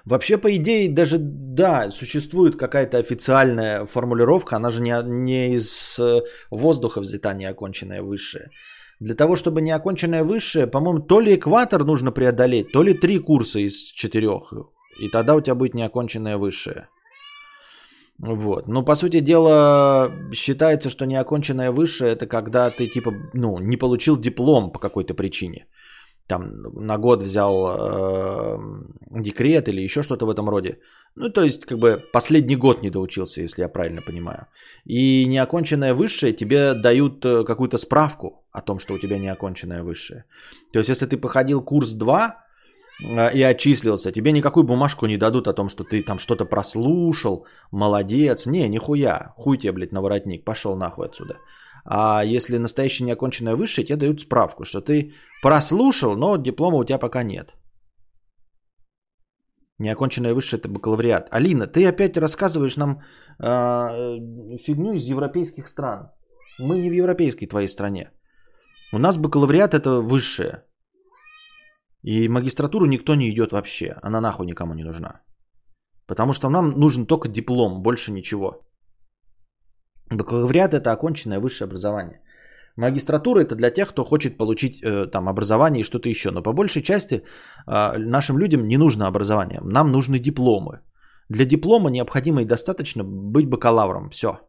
Вообще, по идее, даже, да, существует какая-то официальная формулировка, она же не, не из э, воздуха взята неоконченное высшее. Для того, чтобы неоконченное высшее, по-моему, то ли экватор нужно преодолеть, то ли три курса из четырех. И тогда у тебя будет неоконченное высшее. Вот. Но по сути дела считается, что неоконченное высшее это когда ты типа ну не получил диплом по какой-то причине. Там на год взял э, декрет или еще что-то в этом роде. Ну то есть как бы последний год не доучился, если я правильно понимаю. И неоконченное высшее тебе дают э, какую-то справку о том, что у тебя неоконченное высшее. То есть если ты походил курс 2, а, и отчислился, тебе никакую бумажку не дадут о том, что ты там что-то прослушал, молодец. Не, нихуя, хуй тебе, блядь, на воротник, пошел нахуй отсюда. А если настоящее неоконченное высшее, тебе дают справку, что ты прослушал, но диплома у тебя пока нет. Неоконченное высшее это бакалавриат. Алина, ты опять рассказываешь нам э, фигню из европейских стран. Мы не в европейской твоей стране. У нас бакалавриат это высшее. И магистратуру никто не идет вообще. Она нахуй никому не нужна. Потому что нам нужен только диплом, больше ничего. Бакалавриат это оконченное высшее образование. Магистратура это для тех, кто хочет получить э, там образование и что-то еще. Но по большей части э, нашим людям не нужно образование. Нам нужны дипломы. Для диплома необходимо и достаточно быть бакалавром. Все.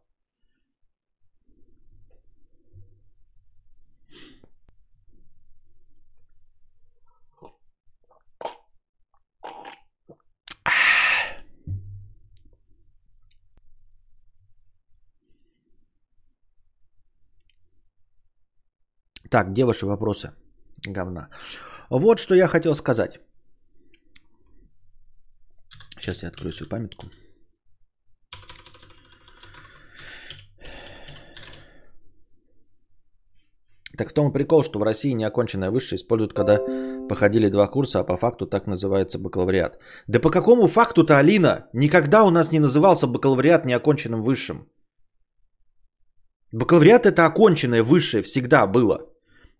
Так, где ваши вопросы? Говна. Вот что я хотел сказать. Сейчас я открою свою памятку. Так в том и прикол, что в России неоконченное высшее используют, когда походили два курса, а по факту так называется бакалавриат. Да по какому факту-то, Алина? Никогда у нас не назывался бакалавриат неоконченным высшим. Бакалавриат это оконченное высшее всегда было.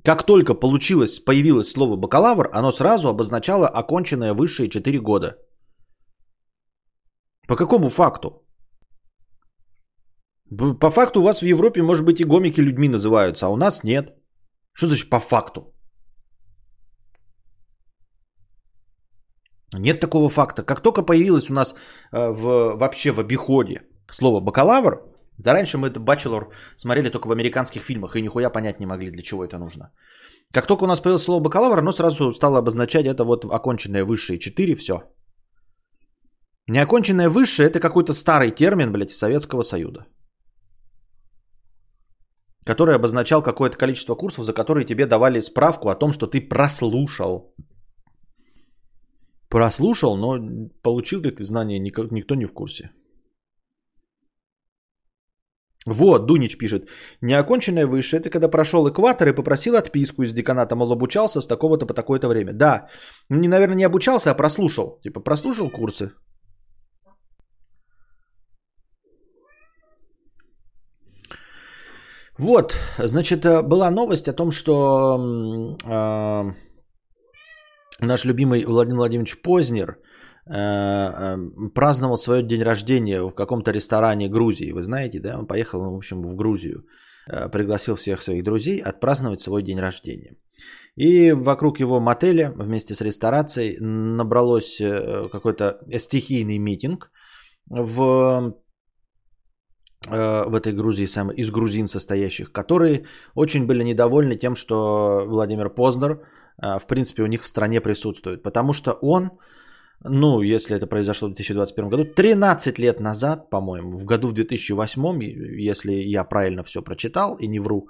Как только получилось, появилось слово бакалавр, оно сразу обозначало оконченное высшие 4 года. По какому факту? По факту у вас в Европе, может быть, и гомики людьми называются, а у нас нет. Что значит по факту? Нет такого факта. Как только появилось у нас э, в, вообще в обиходе слово бакалавр, да раньше мы это бачелор смотрели только в американских фильмах и нихуя понять не могли, для чего это нужно. Как только у нас появилось слово бакалавр, оно сразу стало обозначать это вот оконченное высшее 4, все. Неоконченное высшее это какой-то старый термин, блядь, Советского Союза. Который обозначал какое-то количество курсов, за которые тебе давали справку о том, что ты прослушал. Прослушал, но получил ли ты знания, никто не в курсе. Вот, Дунич пишет. Неоконченное высшее, это когда прошел экватор и попросил отписку из деканата, мол, обучался с такого-то по такое-то время. Да, ну, не, наверное, не обучался, а прослушал. Типа, прослушал курсы. Вот, значит, э, была новость о том, что э, наш любимый Владимир Владимирович Познер праздновал свой день рождения в каком-то ресторане Грузии. Вы знаете, да? Он поехал, в общем, в Грузию. Пригласил всех своих друзей отпраздновать свой день рождения. И вокруг его мотеля вместе с ресторацией набралось какой-то стихийный митинг в Э, в этой Грузии из грузин состоящих, которые очень были недовольны тем, что Владимир Познер, э, в принципе, у них в стране присутствует. Потому что он, ну, если это произошло в 2021 году, 13 лет назад, по-моему, в году в 2008, если я правильно все прочитал и не вру,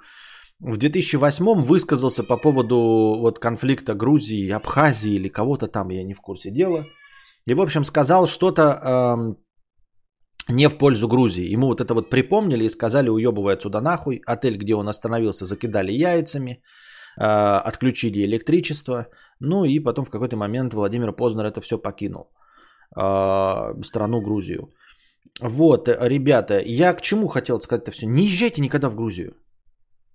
в 2008 высказался по поводу вот конфликта Грузии, Абхазии или кого-то там, я не в курсе дела. И, в общем, сказал что-то эм, не в пользу Грузии. Ему вот это вот припомнили и сказали, уебывай отсюда нахуй. Отель, где он остановился, закидали яйцами, отключили электричество. Ну и потом в какой-то момент Владимир Познер это все покинул. Э, страну Грузию. Вот, ребята, я к чему хотел сказать это все? Не езжайте никогда в Грузию.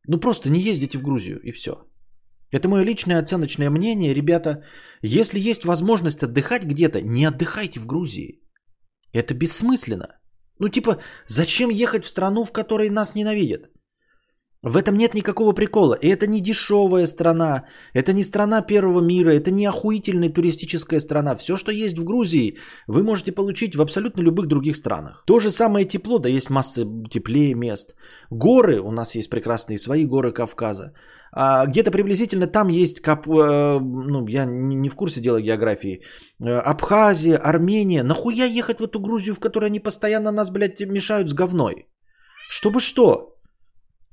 Ну просто не ездите в Грузию и все. Это мое личное оценочное мнение. Ребята, если есть возможность отдыхать где-то, не отдыхайте в Грузии. Это бессмысленно. Ну типа, зачем ехать в страну, в которой нас ненавидят? В этом нет никакого прикола. И это не дешевая страна, это не страна первого мира, это не охуительная туристическая страна. Все, что есть в Грузии, вы можете получить в абсолютно любых других странах. То же самое тепло, да есть масса теплее мест. Горы, у нас есть прекрасные свои горы Кавказа. А где-то приблизительно там есть, кап, э, ну, я не в курсе дела географии, э, Абхазия, Армения. Нахуя ехать в эту Грузию, в которой они постоянно нас, блядь, мешают с говной? Чтобы что?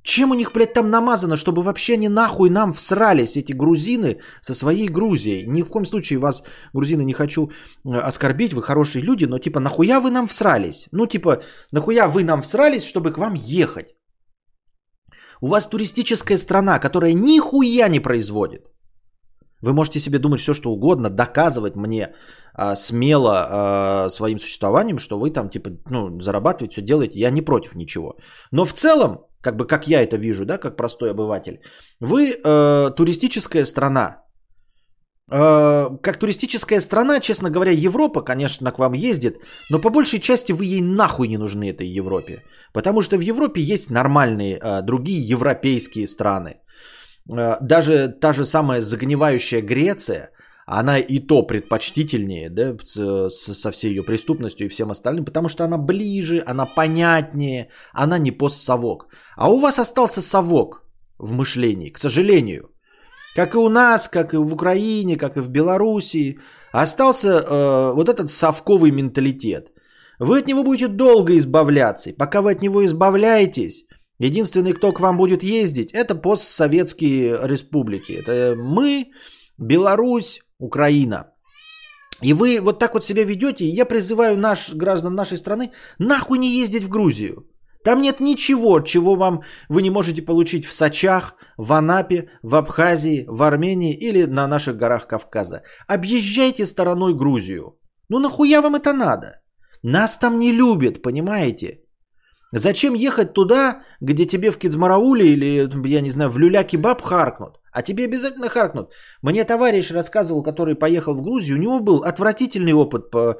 Чем у них, блядь, там намазано, чтобы вообще они нахуй нам всрались, эти грузины, со своей Грузией? Ни в коем случае вас, грузины, не хочу э, оскорбить, вы хорошие люди, но типа нахуя вы нам всрались? Ну типа, нахуя вы нам всрались, чтобы к вам ехать? У вас туристическая страна, которая нихуя не производит. Вы можете себе думать все, что угодно, доказывать мне а, смело а, своим существованием, что вы там типа ну, зарабатываете, все делаете. Я не против ничего. Но в целом, как бы как я это вижу, да, как простой обыватель, вы э, туристическая страна, Э, как туристическая страна, честно говоря, Европа, конечно, к вам ездит, но по большей части вы ей нахуй не нужны этой Европе. Потому что в Европе есть нормальные э, другие европейские страны. Э, даже та же самая загнивающая Греция, она и то предпочтительнее да, со всей ее преступностью и всем остальным, потому что она ближе, она понятнее, она не постсовок. А у вас остался совок в мышлении, к сожалению – как и у нас, как и в Украине, как и в Белоруссии, остался э, вот этот совковый менталитет. Вы от него будете долго избавляться. И пока вы от него избавляетесь, единственный, кто к вам будет ездить, это постсоветские республики. Это мы, Беларусь, Украина. И вы вот так вот себя ведете, и я призываю наш, граждан нашей страны нахуй не ездить в Грузию. Там нет ничего, чего вам вы не можете получить в Сочах, в Анапе, в Абхазии, в Армении или на наших горах Кавказа. Объезжайте стороной Грузию. Ну нахуя вам это надо? Нас там не любят, понимаете? Зачем ехать туда, где тебе в Кицмарауле или, я не знаю, в Люля-Кебаб харкнут? А тебе обязательно харкнут. Мне товарищ рассказывал, который поехал в Грузию, у него был отвратительный опыт по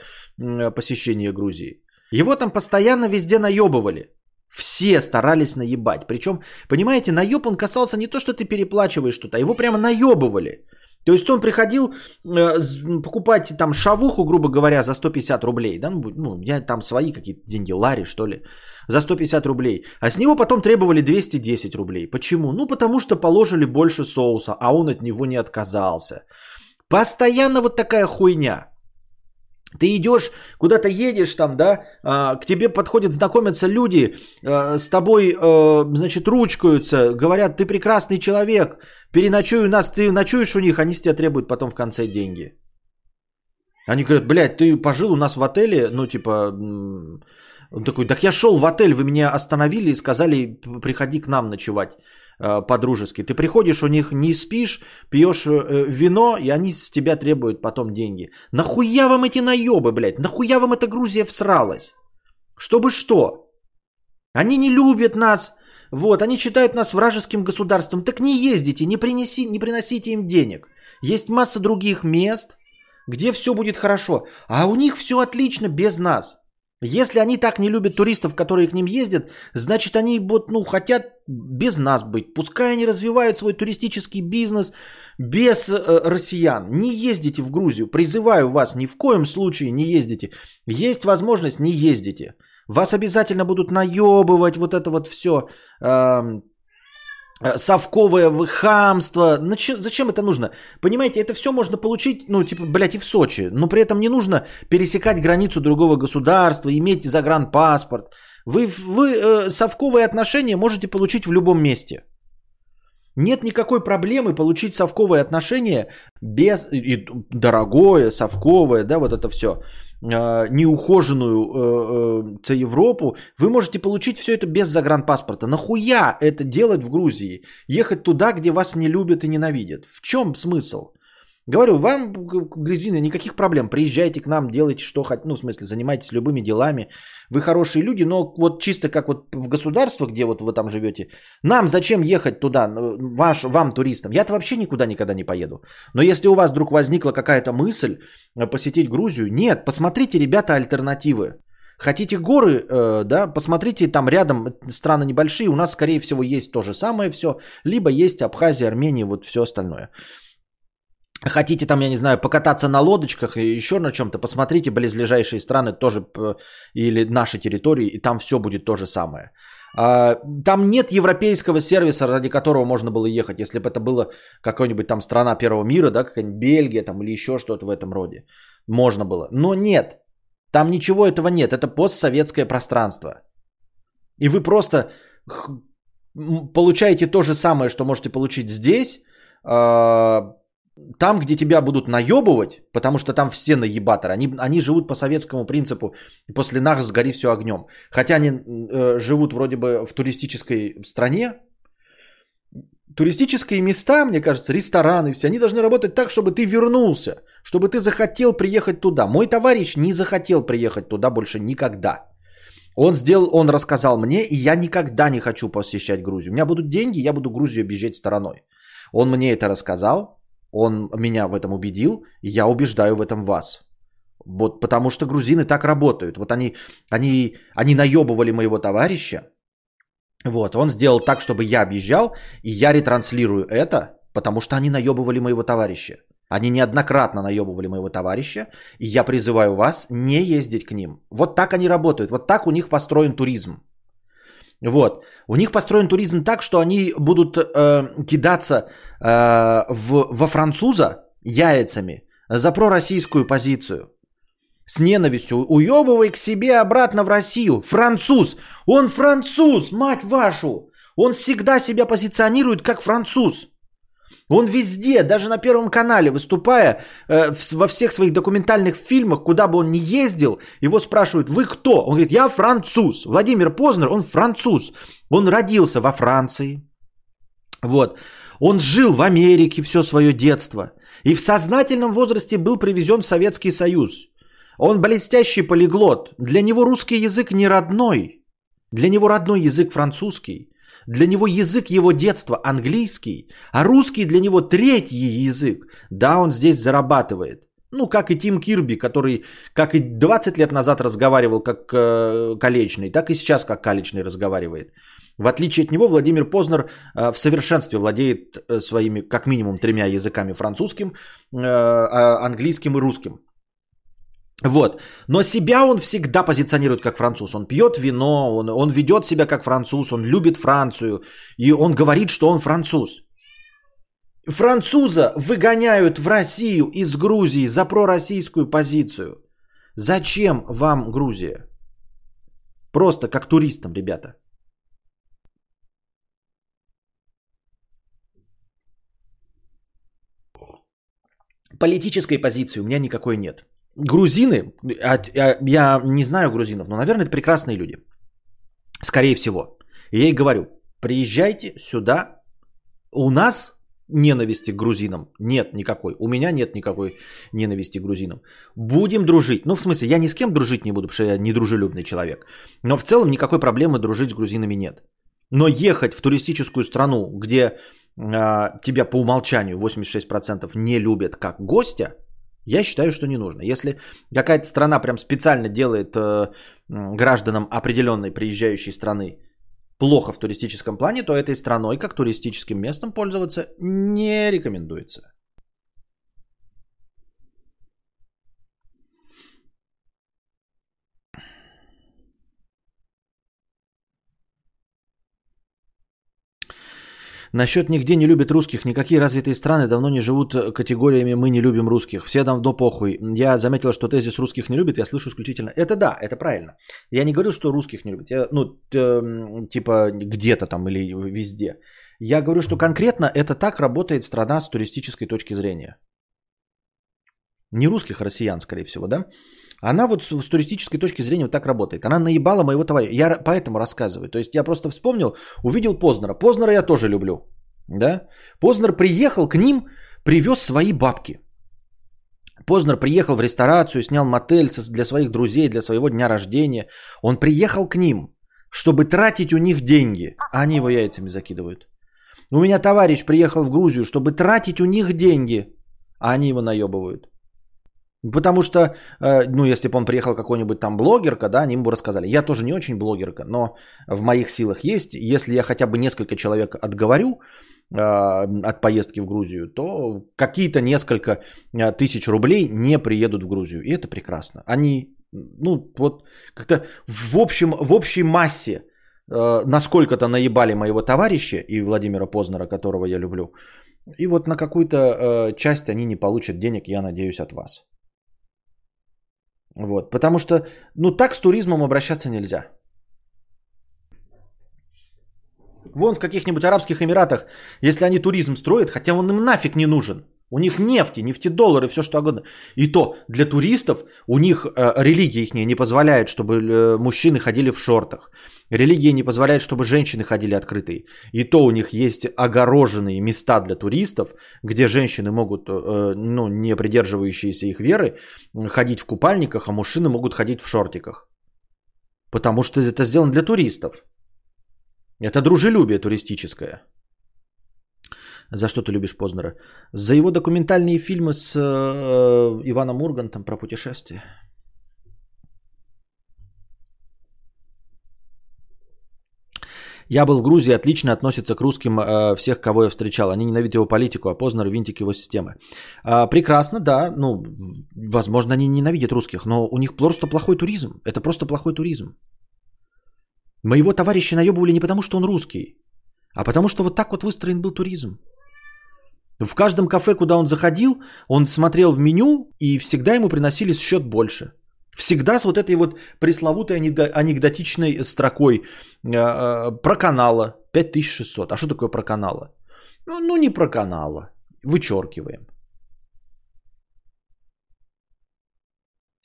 посещения Грузии. Его там постоянно везде наебывали. Все старались наебать. Причем, понимаете, наеб он касался не то, что ты переплачиваешь что-то, а его прямо наебывали. То есть он приходил э, покупать там шавуху, грубо говоря, за 150 рублей. Да? Ну, ну, я там свои какие-то деньги, лари, что ли, за 150 рублей. А с него потом требовали 210 рублей. Почему? Ну, потому что положили больше соуса, а он от него не отказался. Постоянно вот такая хуйня. Ты идешь, куда-то едешь там, да, а, к тебе подходят, знакомятся люди, а, с тобой, а, значит, ручкаются, говорят, ты прекрасный человек, переночуй у нас, ты ночуешь у них, они с тебя требуют потом в конце деньги. Они говорят, блядь, ты пожил у нас в отеле, ну, типа, он такой, так я шел в отель, вы меня остановили и сказали, приходи к нам ночевать. Э, по-дружески. Ты приходишь, у них не спишь, пьешь э, вино, и они с тебя требуют потом деньги. Нахуя вам эти наебы, блядь? Нахуя вам эта Грузия всралась? Чтобы что? Они не любят нас, вот, они считают нас вражеским государством. Так не ездите, не, принеси, не приносите им денег. Есть масса других мест, где все будет хорошо. А у них все отлично без нас. Если они так не любят туристов, которые к ним ездят, значит они вот, ну, хотят без нас быть. Пускай они развивают свой туристический бизнес без э, россиян. Не ездите в Грузию. Призываю вас, ни в коем случае не ездите. Есть возможность, не ездите. Вас обязательно будут наебывать вот это вот все. Э, совковое хамство. Зачем это нужно? Понимаете, это все можно получить, ну, типа, блядь, и в Сочи. Но при этом не нужно пересекать границу другого государства, иметь загранпаспорт. Вы, вы э, совковые отношения можете получить в любом месте. Нет никакой проблемы получить совковые отношения без... И дорогое, совковое, да, вот это все э, неухоженную э, э, Европу, вы можете получить все это без загранпаспорта. Нахуя это делать в Грузии? Ехать туда, где вас не любят и ненавидят. В чем смысл? Говорю, вам, грузины, никаких проблем. Приезжайте к нам, делайте что хотите. Ну, в смысле, занимайтесь любыми делами. Вы хорошие люди, но вот чисто как вот в государство, где вот вы там живете, нам зачем ехать туда, ваш, вам, туристам? Я-то вообще никуда никогда не поеду. Но если у вас вдруг возникла какая-то мысль э, посетить Грузию, нет, посмотрите, ребята, альтернативы. Хотите горы, э, да, посмотрите, там рядом страны небольшие, у нас, скорее всего, есть то же самое все, либо есть Абхазия, Армения, вот все остальное. Хотите там, я не знаю, покататься на лодочках и еще на чем-то, посмотрите близлежащие страны тоже или наши территории, и там все будет то же самое. А, там нет европейского сервиса, ради которого можно было ехать, если бы это была какая-нибудь там страна первого мира, да, какая-нибудь Бельгия там или еще что-то в этом роде. Можно было. Но нет. Там ничего этого нет. Это постсоветское пространство. И вы просто получаете то же самое, что можете получить здесь, а, там, где тебя будут наебывать, потому что там все наебаторы, они, они живут по советскому принципу, после нас сгори все огнем. Хотя они э, живут вроде бы в туристической стране, туристические места, мне кажется, рестораны, все, они должны работать так, чтобы ты вернулся, чтобы ты захотел приехать туда. Мой товарищ не захотел приехать туда больше никогда. Он сделал, он рассказал мне, и я никогда не хочу посещать Грузию. У меня будут деньги, я буду Грузию объезжать стороной. Он мне это рассказал, он меня в этом убедил, я убеждаю в этом вас. Вот потому что грузины так работают. Вот они, они, они наебывали моего товарища. Вот, он сделал так, чтобы я объезжал, и я ретранслирую это, потому что они наебывали моего товарища. Они неоднократно наебывали моего товарища, и я призываю вас не ездить к ним. Вот так они работают, вот так у них построен туризм. Вот. У них построен туризм так, что они будут э, кидаться э, в, во француза яйцами за пророссийскую позицию. С ненавистью. Уебывай к себе обратно в Россию. Француз. Он француз, мать вашу. Он всегда себя позиционирует как француз. Он везде, даже на Первом канале, выступая э, во всех своих документальных фильмах, куда бы он ни ездил, его спрашивают, вы кто? Он говорит, я француз. Владимир Познер, он француз. Он родился во Франции. Вот. Он жил в Америке все свое детство. И в сознательном возрасте был привезен в Советский Союз. Он блестящий полиглот. Для него русский язык не родной. Для него родной язык французский. Для него язык его детства английский, а русский для него третий язык. Да, он здесь зарабатывает. Ну, как и Тим Кирби, который, как и 20 лет назад разговаривал как э, колечный, так и сейчас как колечный разговаривает. В отличие от него, Владимир Познер э, в совершенстве владеет э, своими, как минимум, тремя языками французским, э, а, английским и русским. Вот. Но себя он всегда позиционирует как француз. Он пьет вино, он, он ведет себя как француз, он любит Францию. И он говорит, что он француз. Француза выгоняют в Россию из Грузии за пророссийскую позицию. Зачем вам Грузия? Просто как туристам, ребята. Политической позиции у меня никакой нет грузины, а, а, я не знаю грузинов, но, наверное, это прекрасные люди. Скорее всего. И я ей говорю, приезжайте сюда. У нас ненависти к грузинам нет никакой. У меня нет никакой ненависти к грузинам. Будем дружить. Ну, в смысле, я ни с кем дружить не буду, потому что я недружелюбный человек. Но в целом никакой проблемы дружить с грузинами нет. Но ехать в туристическую страну, где а, тебя по умолчанию 86% не любят как гостя, Я считаю, что не нужно. Если какая-то страна прям специально делает э, гражданам определенной приезжающей страны плохо в туристическом плане, то этой страной как туристическим местом пользоваться не рекомендуется. Насчет нигде не любят русских. Никакие развитые страны давно не живут категориями «мы не любим русских». Все давно похуй. Я заметил, что тезис «русских не любит» я слышу исключительно. Это да, это правильно. Я не говорю, что русских не любят. Я, ну, э, типа где-то там или везде. Я говорю, что конкретно это так работает страна с туристической точки зрения. Не русских, а россиян, скорее всего, да? Она вот с, с туристической точки зрения вот так работает. Она наебала моего товарища. Я поэтому рассказываю. То есть я просто вспомнил, увидел Познера. Познера я тоже люблю. Да? Познер приехал к ним, привез свои бабки. Познер приехал в ресторацию, снял мотель для своих друзей, для своего дня рождения. Он приехал к ним, чтобы тратить у них деньги. А они его яйцами закидывают. У меня товарищ приехал в Грузию, чтобы тратить у них деньги. А они его наебывают. Потому что, э, ну, если бы он приехал какой-нибудь там блогерка, да, они бы рассказали. Я тоже не очень блогерка, но в моих силах есть. Если я хотя бы несколько человек отговорю э, от поездки в Грузию, то какие-то несколько э, тысяч рублей не приедут в Грузию. И это прекрасно. Они, ну, вот как-то в, общем, в общей массе насколько-то наебали моего товарища и Владимира Познера, которого я люблю. И вот на какую-то часть они не получат денег, я надеюсь, от вас. Вот, потому что, ну так с туризмом обращаться нельзя. Вон в каких-нибудь Арабских Эмиратах, если они туризм строят, хотя он им нафиг не нужен. У них нефти, нефтедоллары, все что угодно. И то для туристов у них э, религия их не позволяет, чтобы э, мужчины ходили в шортах. Религия не позволяет, чтобы женщины ходили открытые. И то у них есть огороженные места для туристов, где женщины могут, э, ну, не придерживающиеся их веры, ходить в купальниках, а мужчины могут ходить в шортиках. Потому что это сделано для туристов. Это дружелюбие туристическое. За что ты любишь Познера? За его документальные фильмы с э, Иваном Ургантом про путешествия. Я был в Грузии, отлично относится к русским э, всех, кого я встречал. Они ненавидят его политику, а Познер винтик его системы. Э, прекрасно, да. Ну, возможно, они ненавидят русских, но у них просто плохой туризм. Это просто плохой туризм. Моего товарища наебывали не потому, что он русский, а потому, что вот так вот выстроен был туризм. В каждом кафе, куда он заходил, он смотрел в меню, и всегда ему приносили счет больше. Всегда с вот этой вот пресловутой анекдотичной строкой э, э, про канала 5600. А что такое про канала? Ну, ну не про канала. Вычеркиваем.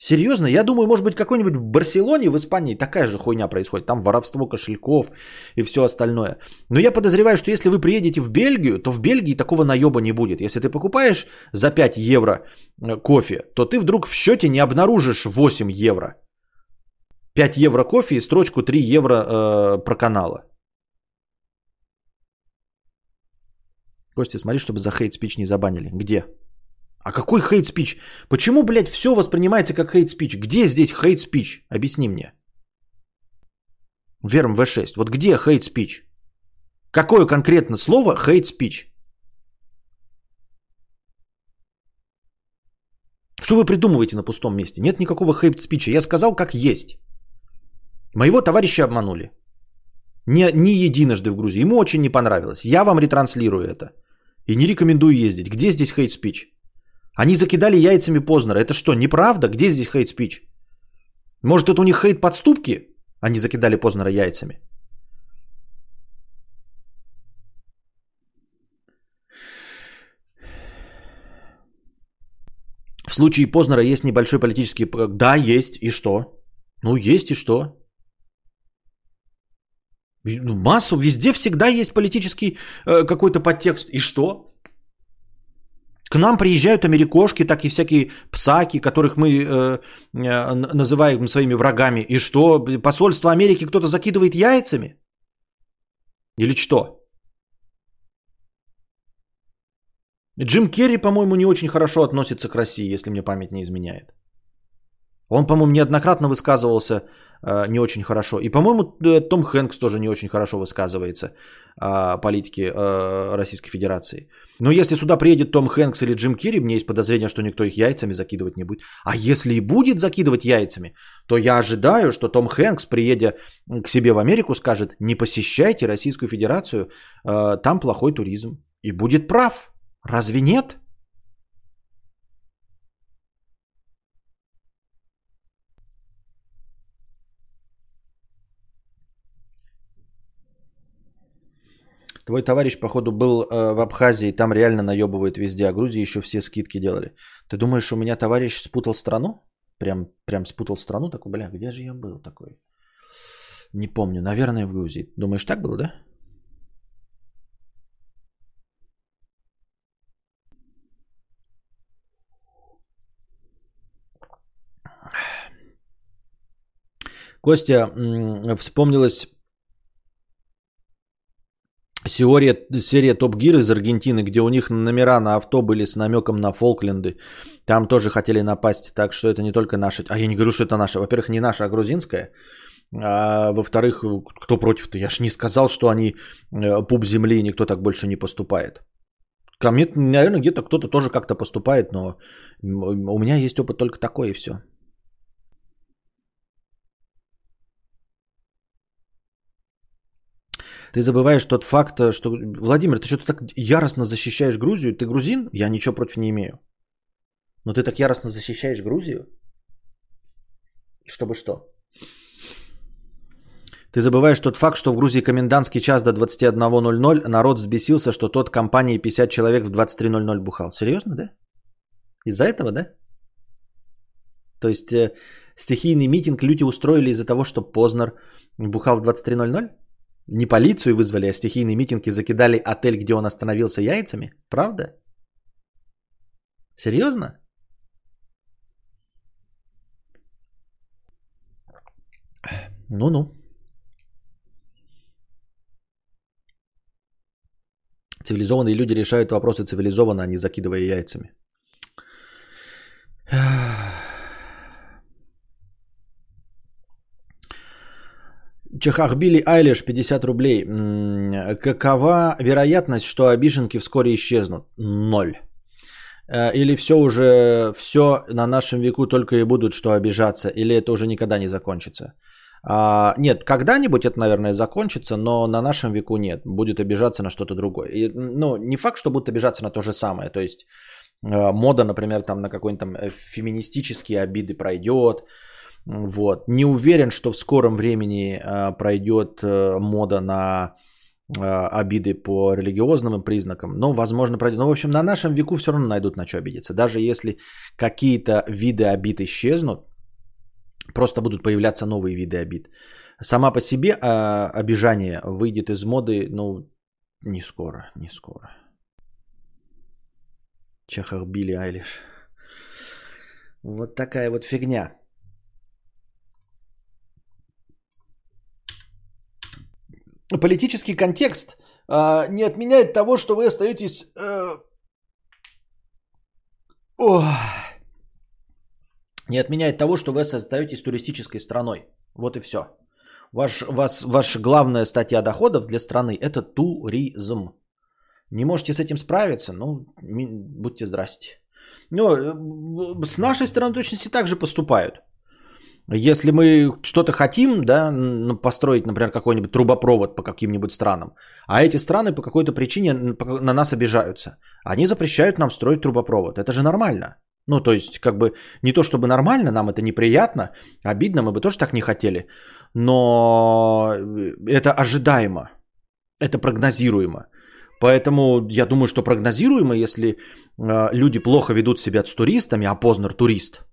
Серьезно? Я думаю, может быть, какой-нибудь в Барселоне, в Испании такая же хуйня происходит. Там воровство кошельков и все остальное. Но я подозреваю, что если вы приедете в Бельгию, то в Бельгии такого наеба не будет. Если ты покупаешь за 5 евро э, кофе, то ты вдруг в счете не обнаружишь 8 евро. 5 евро кофе и строчку 3 евро э, про канала. Костя, смотри, чтобы за хейт спич не забанили. Где? А какой хейт спич? Почему, блядь, все воспринимается как хейт спич? Где здесь хейт спич? Объясни мне. Верм В6. Вот где хейт спич? Какое конкретно слово хейт спич? Что вы придумываете на пустом месте? Нет никакого хейт спича. Я сказал, как есть. Моего товарища обманули. Не, не единожды в Грузии. Ему очень не понравилось. Я вам ретранслирую это. И не рекомендую ездить. Где здесь хейт спич? Они закидали яйцами Познера. Это что, неправда? Где здесь хейт-спич? Может, это у них хейт-подступки? Они закидали Познера яйцами. В случае Познера есть небольшой политический... Да, есть. И что? Ну, есть и что? Ну, массу. Везде всегда есть политический э, какой-то подтекст. И что? К нам приезжают америкошки, так и всякие псаки, которых мы э, э, называем своими врагами. И что, посольство Америки кто-то закидывает яйцами? Или что? Джим Керри, по-моему, не очень хорошо относится к России, если мне память не изменяет. Он, по-моему, неоднократно высказывался э, не очень хорошо. И, по-моему, э, Том Хэнкс тоже не очень хорошо высказывается о политике э, Российской Федерации. Но если сюда приедет Том Хэнкс или Джим Керри, мне есть подозрение, что никто их яйцами закидывать не будет. А если и будет закидывать яйцами, то я ожидаю, что Том Хэнкс, приедя к себе в Америку, скажет, не посещайте Российскую Федерацию, э, там плохой туризм. И будет прав. Разве нет? Твой товарищ, походу, был э, в Абхазии, там реально наебывают везде, а Грузии еще все скидки делали. Ты думаешь, у меня товарищ спутал страну? Прям, прям спутал страну? Такой, бля, где же я был такой? Не помню, наверное, в Грузии. Думаешь, так было, да? Костя, вспомнилась Серия, серия Топ Гир из Аргентины, где у них номера на авто были с намеком на Фолкленды. Там тоже хотели напасть, так что это не только наша. А я не говорю, что это наша. Во-первых, не наша, а грузинская. А во-вторых, кто против-то? Я ж не сказал, что они э, пуп земли, и никто так больше не поступает. Ко мне, наверное, где-то кто-то тоже как-то поступает, но у меня есть опыт только такой и все. Ты забываешь тот факт, э, что... Владимир, ты что-то так яростно защищаешь Грузию. Ты грузин? Я ничего против не имею. Но ты так яростно защищаешь Грузию? Чтобы что? Ты забываешь тот факт, что в Грузии комендантский час до 21.00 народ взбесился, что тот компании 50 человек в 23.00 бухал. Серьезно, да? Из-за этого, да? То есть э, стихийный митинг люди устроили из-за того, что Познер бухал в 23.00? Не полицию вызвали, а стихийные митинги закидали отель, где он остановился яйцами? Правда? Серьезно? Ну-ну. Цивилизованные люди решают вопросы цивилизованно, а не закидывая яйцами. Чехахбили Айлиш 50 рублей. Какова вероятность, что обиженки вскоре исчезнут? Ноль. Э, или все уже, все на нашем веку только и будут что обижаться, или это уже никогда не закончится? А, нет, когда-нибудь это, наверное, закончится, но на нашем веку нет. Будет обижаться на что-то другое. И, ну, не факт, что будут обижаться на то же самое. То есть э, мода, например, там на какой-нибудь там э, феминистические обиды пройдет, вот. Не уверен, что в скором времени э, пройдет э, мода на э, обиды по религиозным признакам, но, возможно, пройдет. Но, в общем, на нашем веку все равно найдут на что обидеться. Даже если какие-то виды обид исчезнут, просто будут появляться новые виды обид. Сама по себе э, обижание выйдет из моды, ну, не скоро, не скоро. Чехах Билли Айлиш. Вот такая вот фигня. Политический контекст э, не отменяет того, что вы остаетесь... Э, о, не отменяет того, что вы остаетесь туристической страной. Вот и все. Ваш, вас, ваша главная статья доходов для страны – это туризм. Не можете с этим справиться? Ну, будьте здрасте. Э, с нашей стороны точности так же поступают. Если мы что-то хотим, да, ну, построить, например, какой-нибудь трубопровод по каким-нибудь странам, а эти страны по какой-то причине на нас обижаются, они запрещают нам строить трубопровод. Это же нормально. Ну, то есть, как бы, не то чтобы нормально, нам это неприятно, обидно, мы бы тоже так не хотели, но это ожидаемо, это прогнозируемо. Поэтому я думаю, что прогнозируемо, если э, люди плохо ведут себя с туристами, а Познер турист –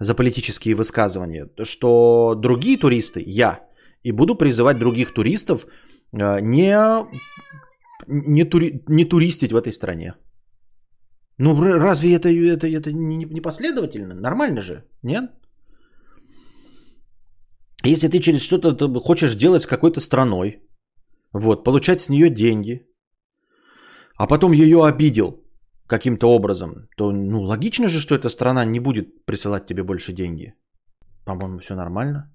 за политические высказывания, что другие туристы, я, и буду призывать других туристов э, не, не, тури, не туристить в этой стране. Ну, разве это, это, это не последовательно? Нормально же, нет? Если ты через что-то хочешь делать с какой-то страной, вот, получать с нее деньги, а потом ее обидел каким-то образом, то ну, логично же, что эта страна не будет присылать тебе больше деньги. По-моему, все нормально.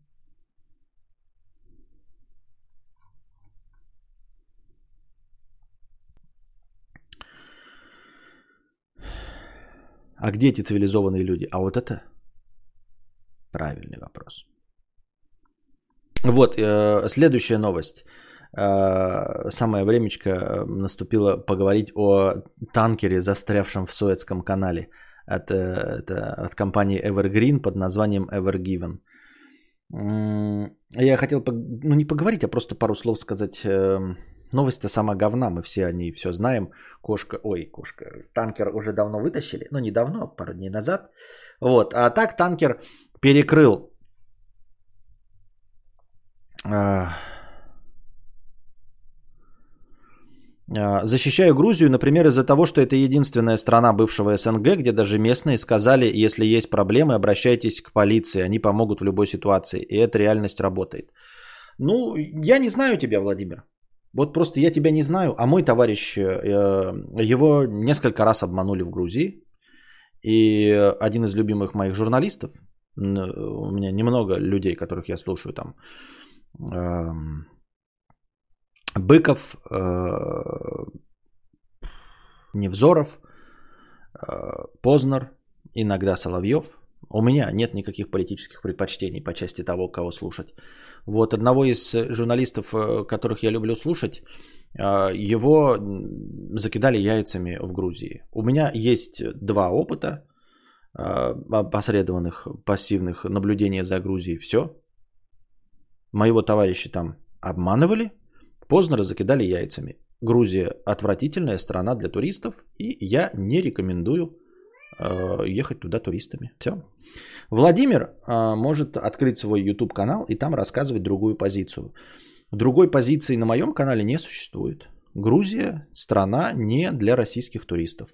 А где эти цивилизованные люди? А вот это правильный вопрос. Вот, э, следующая новость. Э, самое времечко э, наступило поговорить о танкере, застрявшем в Суэцком канале от, э, это, от компании Evergreen под названием Evergiven. Я хотел, ну не поговорить, а просто пару слов сказать. Новость-то сама говна, мы все о ней все знаем. Кошка, ой, кошка, танкер уже давно вытащили, ну не давно, а пару дней назад. Вот, а так танкер перекрыл а, защищаю Грузию, например, из-за того, что это единственная страна бывшего СНГ, где даже местные сказали, если есть проблемы, обращайтесь к полиции, они помогут в любой ситуации. И эта реальность работает. Ну, я не знаю тебя, Владимир. Вот просто я тебя не знаю, а мой товарищ, э, его несколько раз обманули в Грузии. И один из любимых моих журналистов, у меня немного людей, которых я слушаю там, эм, Быков, э, Невзоров, э, Познер, иногда Соловьев. У меня нет никаких политических предпочтений по части того, кого слушать. Вот одного из журналистов, э, которых я люблю слушать, его закидали яйцами в Грузии. У меня есть два опыта опосредованных пассивных наблюдения за Грузией. Все. Моего товарища там обманывали, Познера закидали яйцами. Грузия отвратительная страна для туристов, и я не рекомендую э, ехать туда туристами. Все. Владимир э, может открыть свой YouTube канал и там рассказывать другую позицию. Другой позиции на моем канале не существует. Грузия страна не для российских туристов.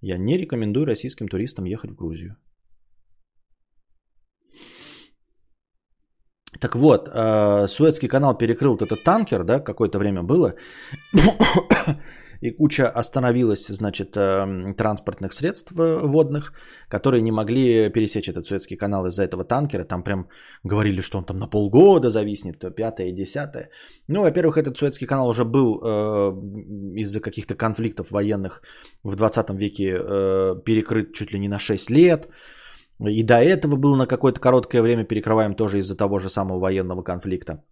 Я не рекомендую российским туристам ехать в Грузию. Так вот, э, Суэцкий канал перекрыл вот этот танкер, да, какое-то время было, и куча остановилась, значит, э, транспортных средств э, водных, которые не могли пересечь этот Суэцкий канал из-за этого танкера. Там прям говорили, что он там на полгода зависнет, то пятое и десятое. Ну, во-первых, этот Суэцкий канал уже был э, из-за каких-то конфликтов военных в 20 веке э, перекрыт чуть ли не на 6 лет. И до этого был на какое-то короткое время перекрываем тоже из-за того же самого военного конфликта.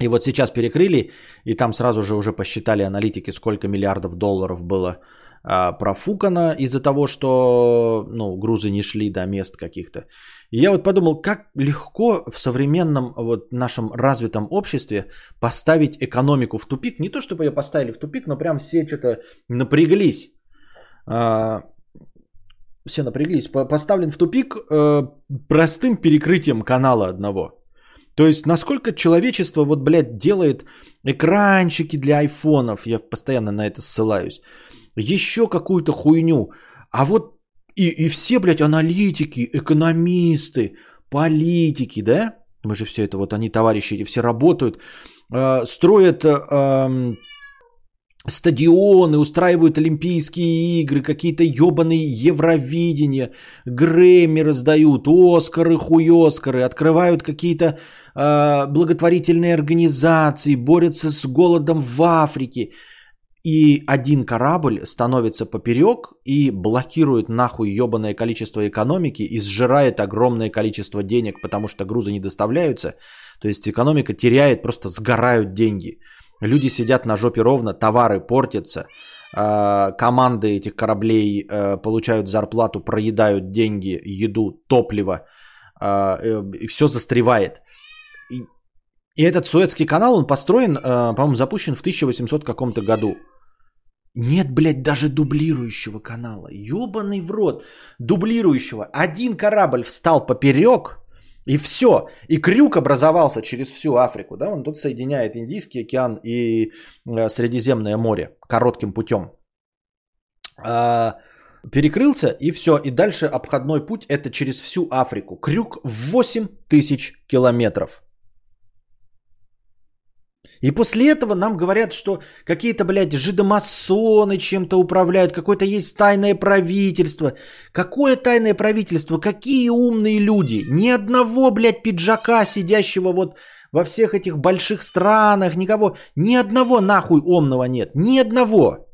И вот сейчас перекрыли, и там сразу же уже посчитали аналитики, сколько миллиардов долларов было а, профукано из-за того, что ну, грузы не шли до мест каких-то. И я вот подумал, как легко в современном вот нашем развитом обществе поставить экономику в тупик. Не то, чтобы ее поставили в тупик, но прям все что-то напряглись. А, все напряглись, поставлен в тупик э, простым перекрытием канала одного. То есть, насколько человечество, вот, блядь, делает экранчики для айфонов, я постоянно на это ссылаюсь, еще какую-то хуйню. А вот и, и все, блядь, аналитики, экономисты, политики, да? Мы же все это, вот они, товарищи, эти все работают, э, строят... Э, стадионы, устраивают Олимпийские игры, какие-то ебаные Евровидения, Грэмми раздают, Оскары, хуёскары, открывают какие-то э, благотворительные организации, борются с голодом в Африке. И один корабль становится поперек и блокирует нахуй ебаное количество экономики и сжирает огромное количество денег, потому что грузы не доставляются. То есть экономика теряет, просто сгорают деньги. Люди сидят на жопе ровно, товары портятся, а, команды этих кораблей э, получают зарплату, проедают деньги, еду, топливо, а, э, и все застревает. И, этот Суэцкий канал, он построен, э, по-моему, запущен в 1800 каком-то году. Нет, блядь, даже дублирующего канала. Ёбаный в рот. Дублирующего. Один корабль встал поперек, и все. И крюк образовался через всю Африку. Да? Он тут соединяет Индийский океан и э, Средиземное море коротким путем. А, перекрылся и все. И дальше обходной путь это через всю Африку. Крюк в 8 тысяч километров. И после этого нам говорят, что какие-то, блядь, жидомасоны чем-то управляют, какое-то есть тайное правительство. Какое тайное правительство? Какие умные люди? Ни одного, блядь, пиджака, сидящего вот во всех этих больших странах, никого, ни одного нахуй умного нет, ни одного.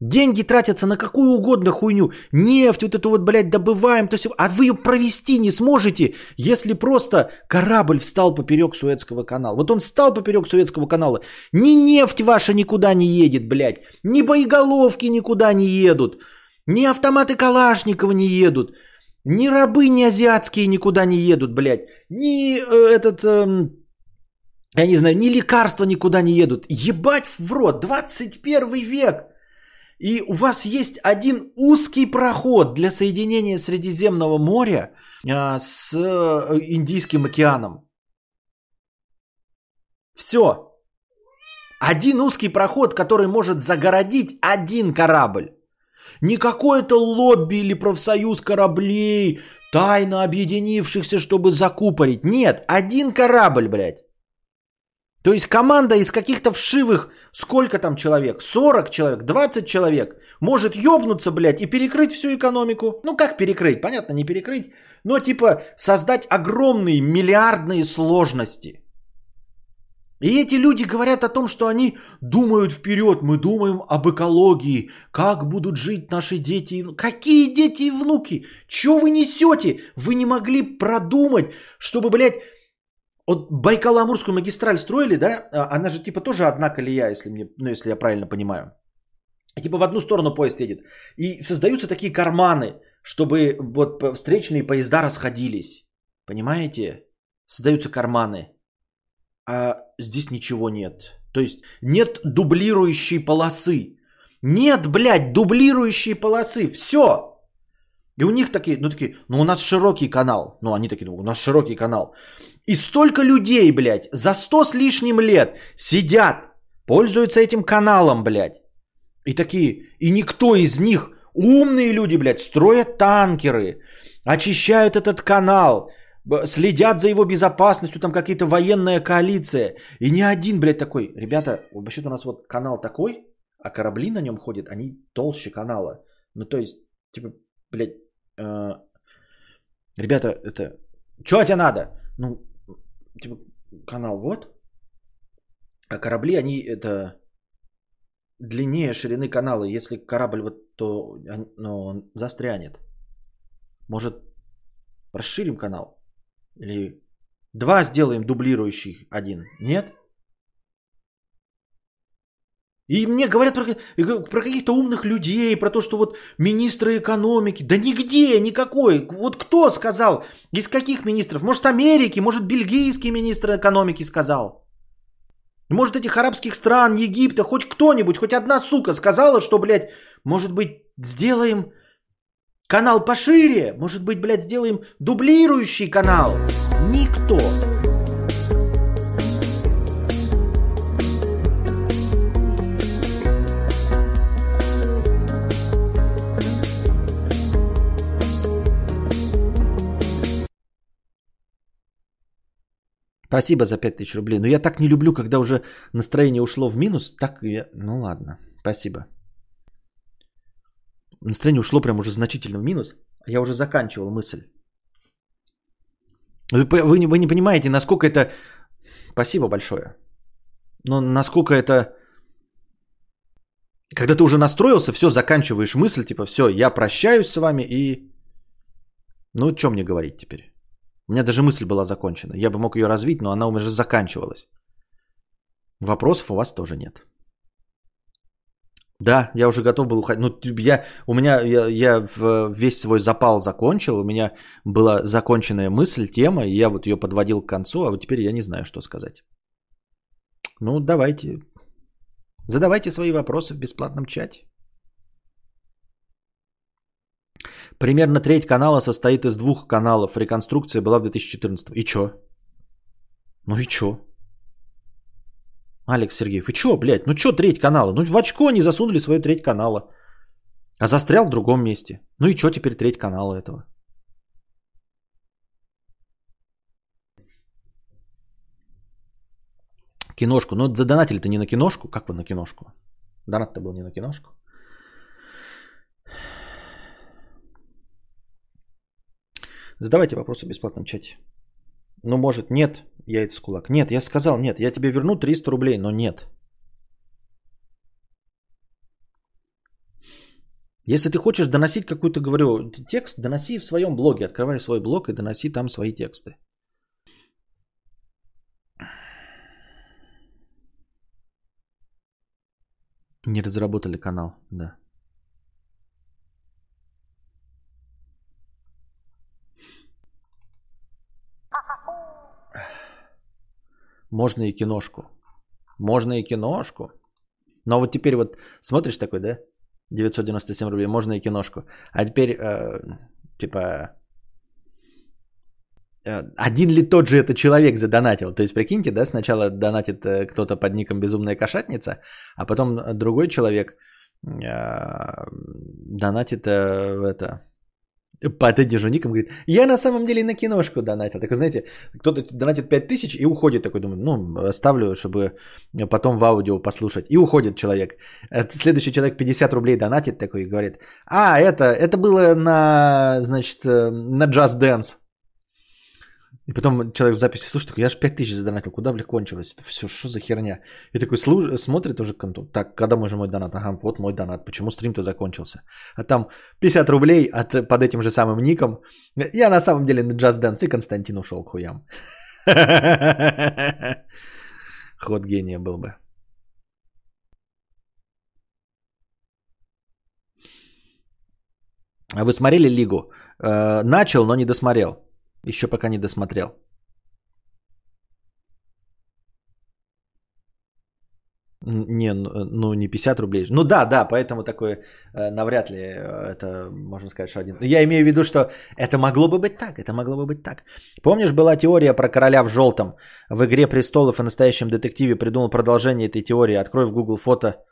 Деньги тратятся на какую угодно хуйню. Нефть, вот эту вот, блядь, добываем. То есть, а вы ее провести не сможете, если просто корабль встал поперек Суэцкого канала. Вот он встал поперек Суэцкого канала. Ни нефть ваша никуда не едет, блядь. Ни боеголовки никуда не едут. Ни автоматы Калашникова не едут. Ни рабы, ни азиатские никуда не едут, блядь. Ни э, этот... Э, я не знаю, ни лекарства никуда не едут. Ебать в рот, 21 век. И у вас есть один узкий проход для соединения Средиземного моря а, с э, Индийским океаном. Все. Один узкий проход, который может загородить один корабль. Не какое-то лобби или профсоюз кораблей, тайно объединившихся, чтобы закупорить. Нет, один корабль, блядь. То есть команда из каких-то вшивых, сколько там человек, 40 человек, 20 человек, может ёбнуться, блядь, и перекрыть всю экономику. Ну как перекрыть? Понятно, не перекрыть, но типа создать огромные миллиардные сложности. И эти люди говорят о том, что они думают вперед, мы думаем об экологии, как будут жить наши дети и внуки. Какие дети и внуки? Чего вы несете? Вы не могли продумать, чтобы, блядь, вот Байкало-Амурскую магистраль строили, да? А, она же типа тоже одна колея, если, мне, ну, если я правильно понимаю. Типа в одну сторону поезд едет. И создаются такие карманы, чтобы вот встречные поезда расходились. Понимаете? Создаются карманы. А здесь ничего нет. То есть нет дублирующей полосы. Нет, блядь, дублирующей полосы. Все. И у них такие, ну такие, ну у нас широкий канал. Ну они такие, ну у нас широкий канал. И столько людей, блядь, за сто с лишним лет сидят, пользуются этим каналом, блядь. И такие, и никто из них, умные люди, блядь, строят танкеры, очищают этот канал, следят за его безопасностью, там какие-то военная коалиция. И ни один, блядь, такой, ребята, вообще-то у нас вот канал такой, а корабли на нем ходят, они толще канала. Ну, то есть, типа, блядь, ребята, это, что тебе надо? Ну, типа, канал вот, а корабли, они это длиннее ширины канала. Если корабль вот, то ну, он застрянет. Может, расширим канал? Или два сделаем дублирующих один? Нет? И мне говорят про, про каких-то умных людей, про то, что вот министры экономики. Да нигде, никакой. Вот кто сказал? Из каких министров? Может, Америки, может, бельгийский министр экономики сказал? Может, этих арабских стран, Египта, хоть кто-нибудь, хоть одна сука сказала, что, блядь, может быть, сделаем канал пошире? Может быть, блядь, сделаем дублирующий канал? Никто. Спасибо за 5000 рублей. Но я так не люблю, когда уже настроение ушло в минус. Так я... Ну ладно, спасибо. Настроение ушло прям уже значительно в минус. Я уже заканчивал мысль. Вы, вы, не, вы не понимаете, насколько это... Спасибо большое. Но насколько это... Когда ты уже настроился, все, заканчиваешь мысль, типа, все, я прощаюсь с вами и... Ну, что мне говорить теперь? У меня даже мысль была закончена. Я бы мог ее развить, но она уже заканчивалась. Вопросов у вас тоже нет. Да, я уже готов был уходить. Ну, я, у меня, я, я весь свой запал закончил, у меня была законченная мысль, тема, и я вот ее подводил к концу, а вот теперь я не знаю, что сказать. Ну, давайте. Задавайте свои вопросы в бесплатном чате. Примерно треть канала состоит из двух каналов. Реконструкция была в 2014. И чё? Ну и чё? Алекс Сергеев, и чё, блядь? Ну чё треть канала? Ну в очко они засунули свою треть канала. А застрял в другом месте. Ну и чё теперь треть канала этого? Киношку. Ну, задонатили-то не на киношку. Как вы на киношку? Донат-то был не на киношку. Задавайте вопросы в бесплатном чате. Ну, может, нет, яйца кулак. Нет, я сказал, нет, я тебе верну 300 рублей, но нет. Если ты хочешь доносить какой-то, говорю, текст, доноси в своем блоге. Открывай свой блог и доноси там свои тексты. Не разработали канал, да. Можно и киношку. Можно и киношку. Но вот теперь вот смотришь такой, да? 997 рублей, можно и киношку. А теперь, э, типа, э, один ли тот же это человек задонатил? То есть, прикиньте, да, сначала донатит э, кто-то под ником «Безумная кошатница», а потом другой человек э, донатит э, это, под этим ником говорит, я на самом деле на киношку донатил. Так, знаете, кто-то донатит 5000 и уходит такой, думает, ну, оставлю, чтобы потом в аудио послушать. И уходит человек. Следующий человек 50 рублей донатит такой и говорит, а, это, это было на, значит, э, на Just Dance. И потом человек в записи, слушай, такой, я же 5000 задонатил, куда, блядь, кончилось? Это все, что за херня? И такой служ... смотрит уже конту. Так, когда мой же мой донат? Ага, вот мой донат. Почему стрим-то закончился? А там 50 рублей от, под этим же самым ником. Я на самом деле на Just Dance и Константин ушел к хуям. Ход гения был бы. А вы смотрели Лигу? Э, начал, но не досмотрел. Еще пока не досмотрел. Не, ну, ну не 50 рублей. Ну да, да, поэтому такое э, навряд ли э, это можно сказать, что один. Я имею в виду, что это могло бы быть так, это могло бы быть так. Помнишь, была теория про короля в желтом? В игре престолов и настоящем детективе придумал продолжение этой теории. Открой в Google фото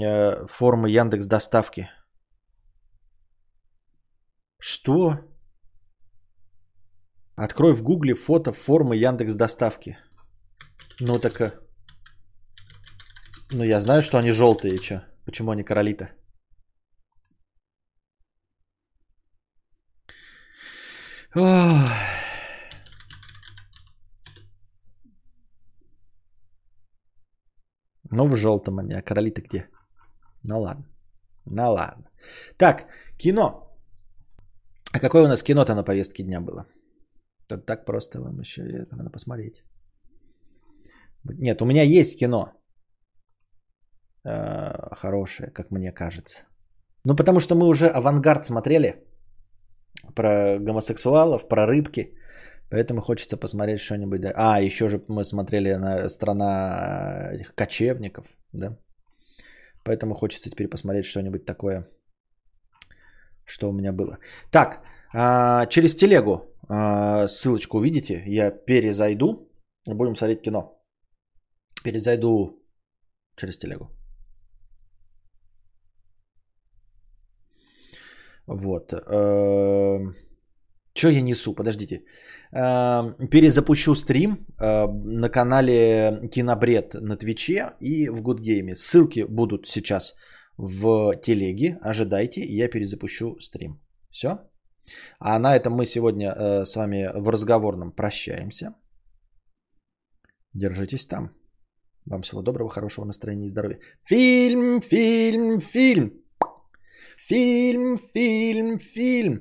э, формы Яндекс доставки. Что? Открой в гугле фото формы Яндекс доставки. Ну так... Э, ну я знаю, что они желтые, и что? Почему они короли-то? Ну, в желтом они, а короли-то где? Ну ладно. Ну ладно. Так, кино. А какое у нас кино-то на повестке дня было? Это так просто вам еще это надо посмотреть. Нет, у меня есть кино. Э, хорошее, как мне кажется. Ну, потому что мы уже авангард смотрели. Про гомосексуалов, про рыбки. Поэтому хочется посмотреть что-нибудь. Да. А, еще же мы смотрели на страна этих кочевников, да. Поэтому хочется теперь посмотреть что-нибудь такое, что у меня было. Так, а, через телегу ссылочку увидите. Я перезайду. Будем смотреть кино. Перезайду через телегу. Вот. Эм, Что я несу? Подождите. Эм, перезапущу стрим э, на канале Кинобред на Твиче и в Гудгейме. Ссылки будут сейчас в телеге. Ожидайте, я перезапущу стрим. Все? А на этом мы сегодня э, с вами в разговорном прощаемся. Держитесь там. Вам всего доброго, хорошего настроения и здоровья. Фильм, фильм, фильм. Фильм, фильм, фильм.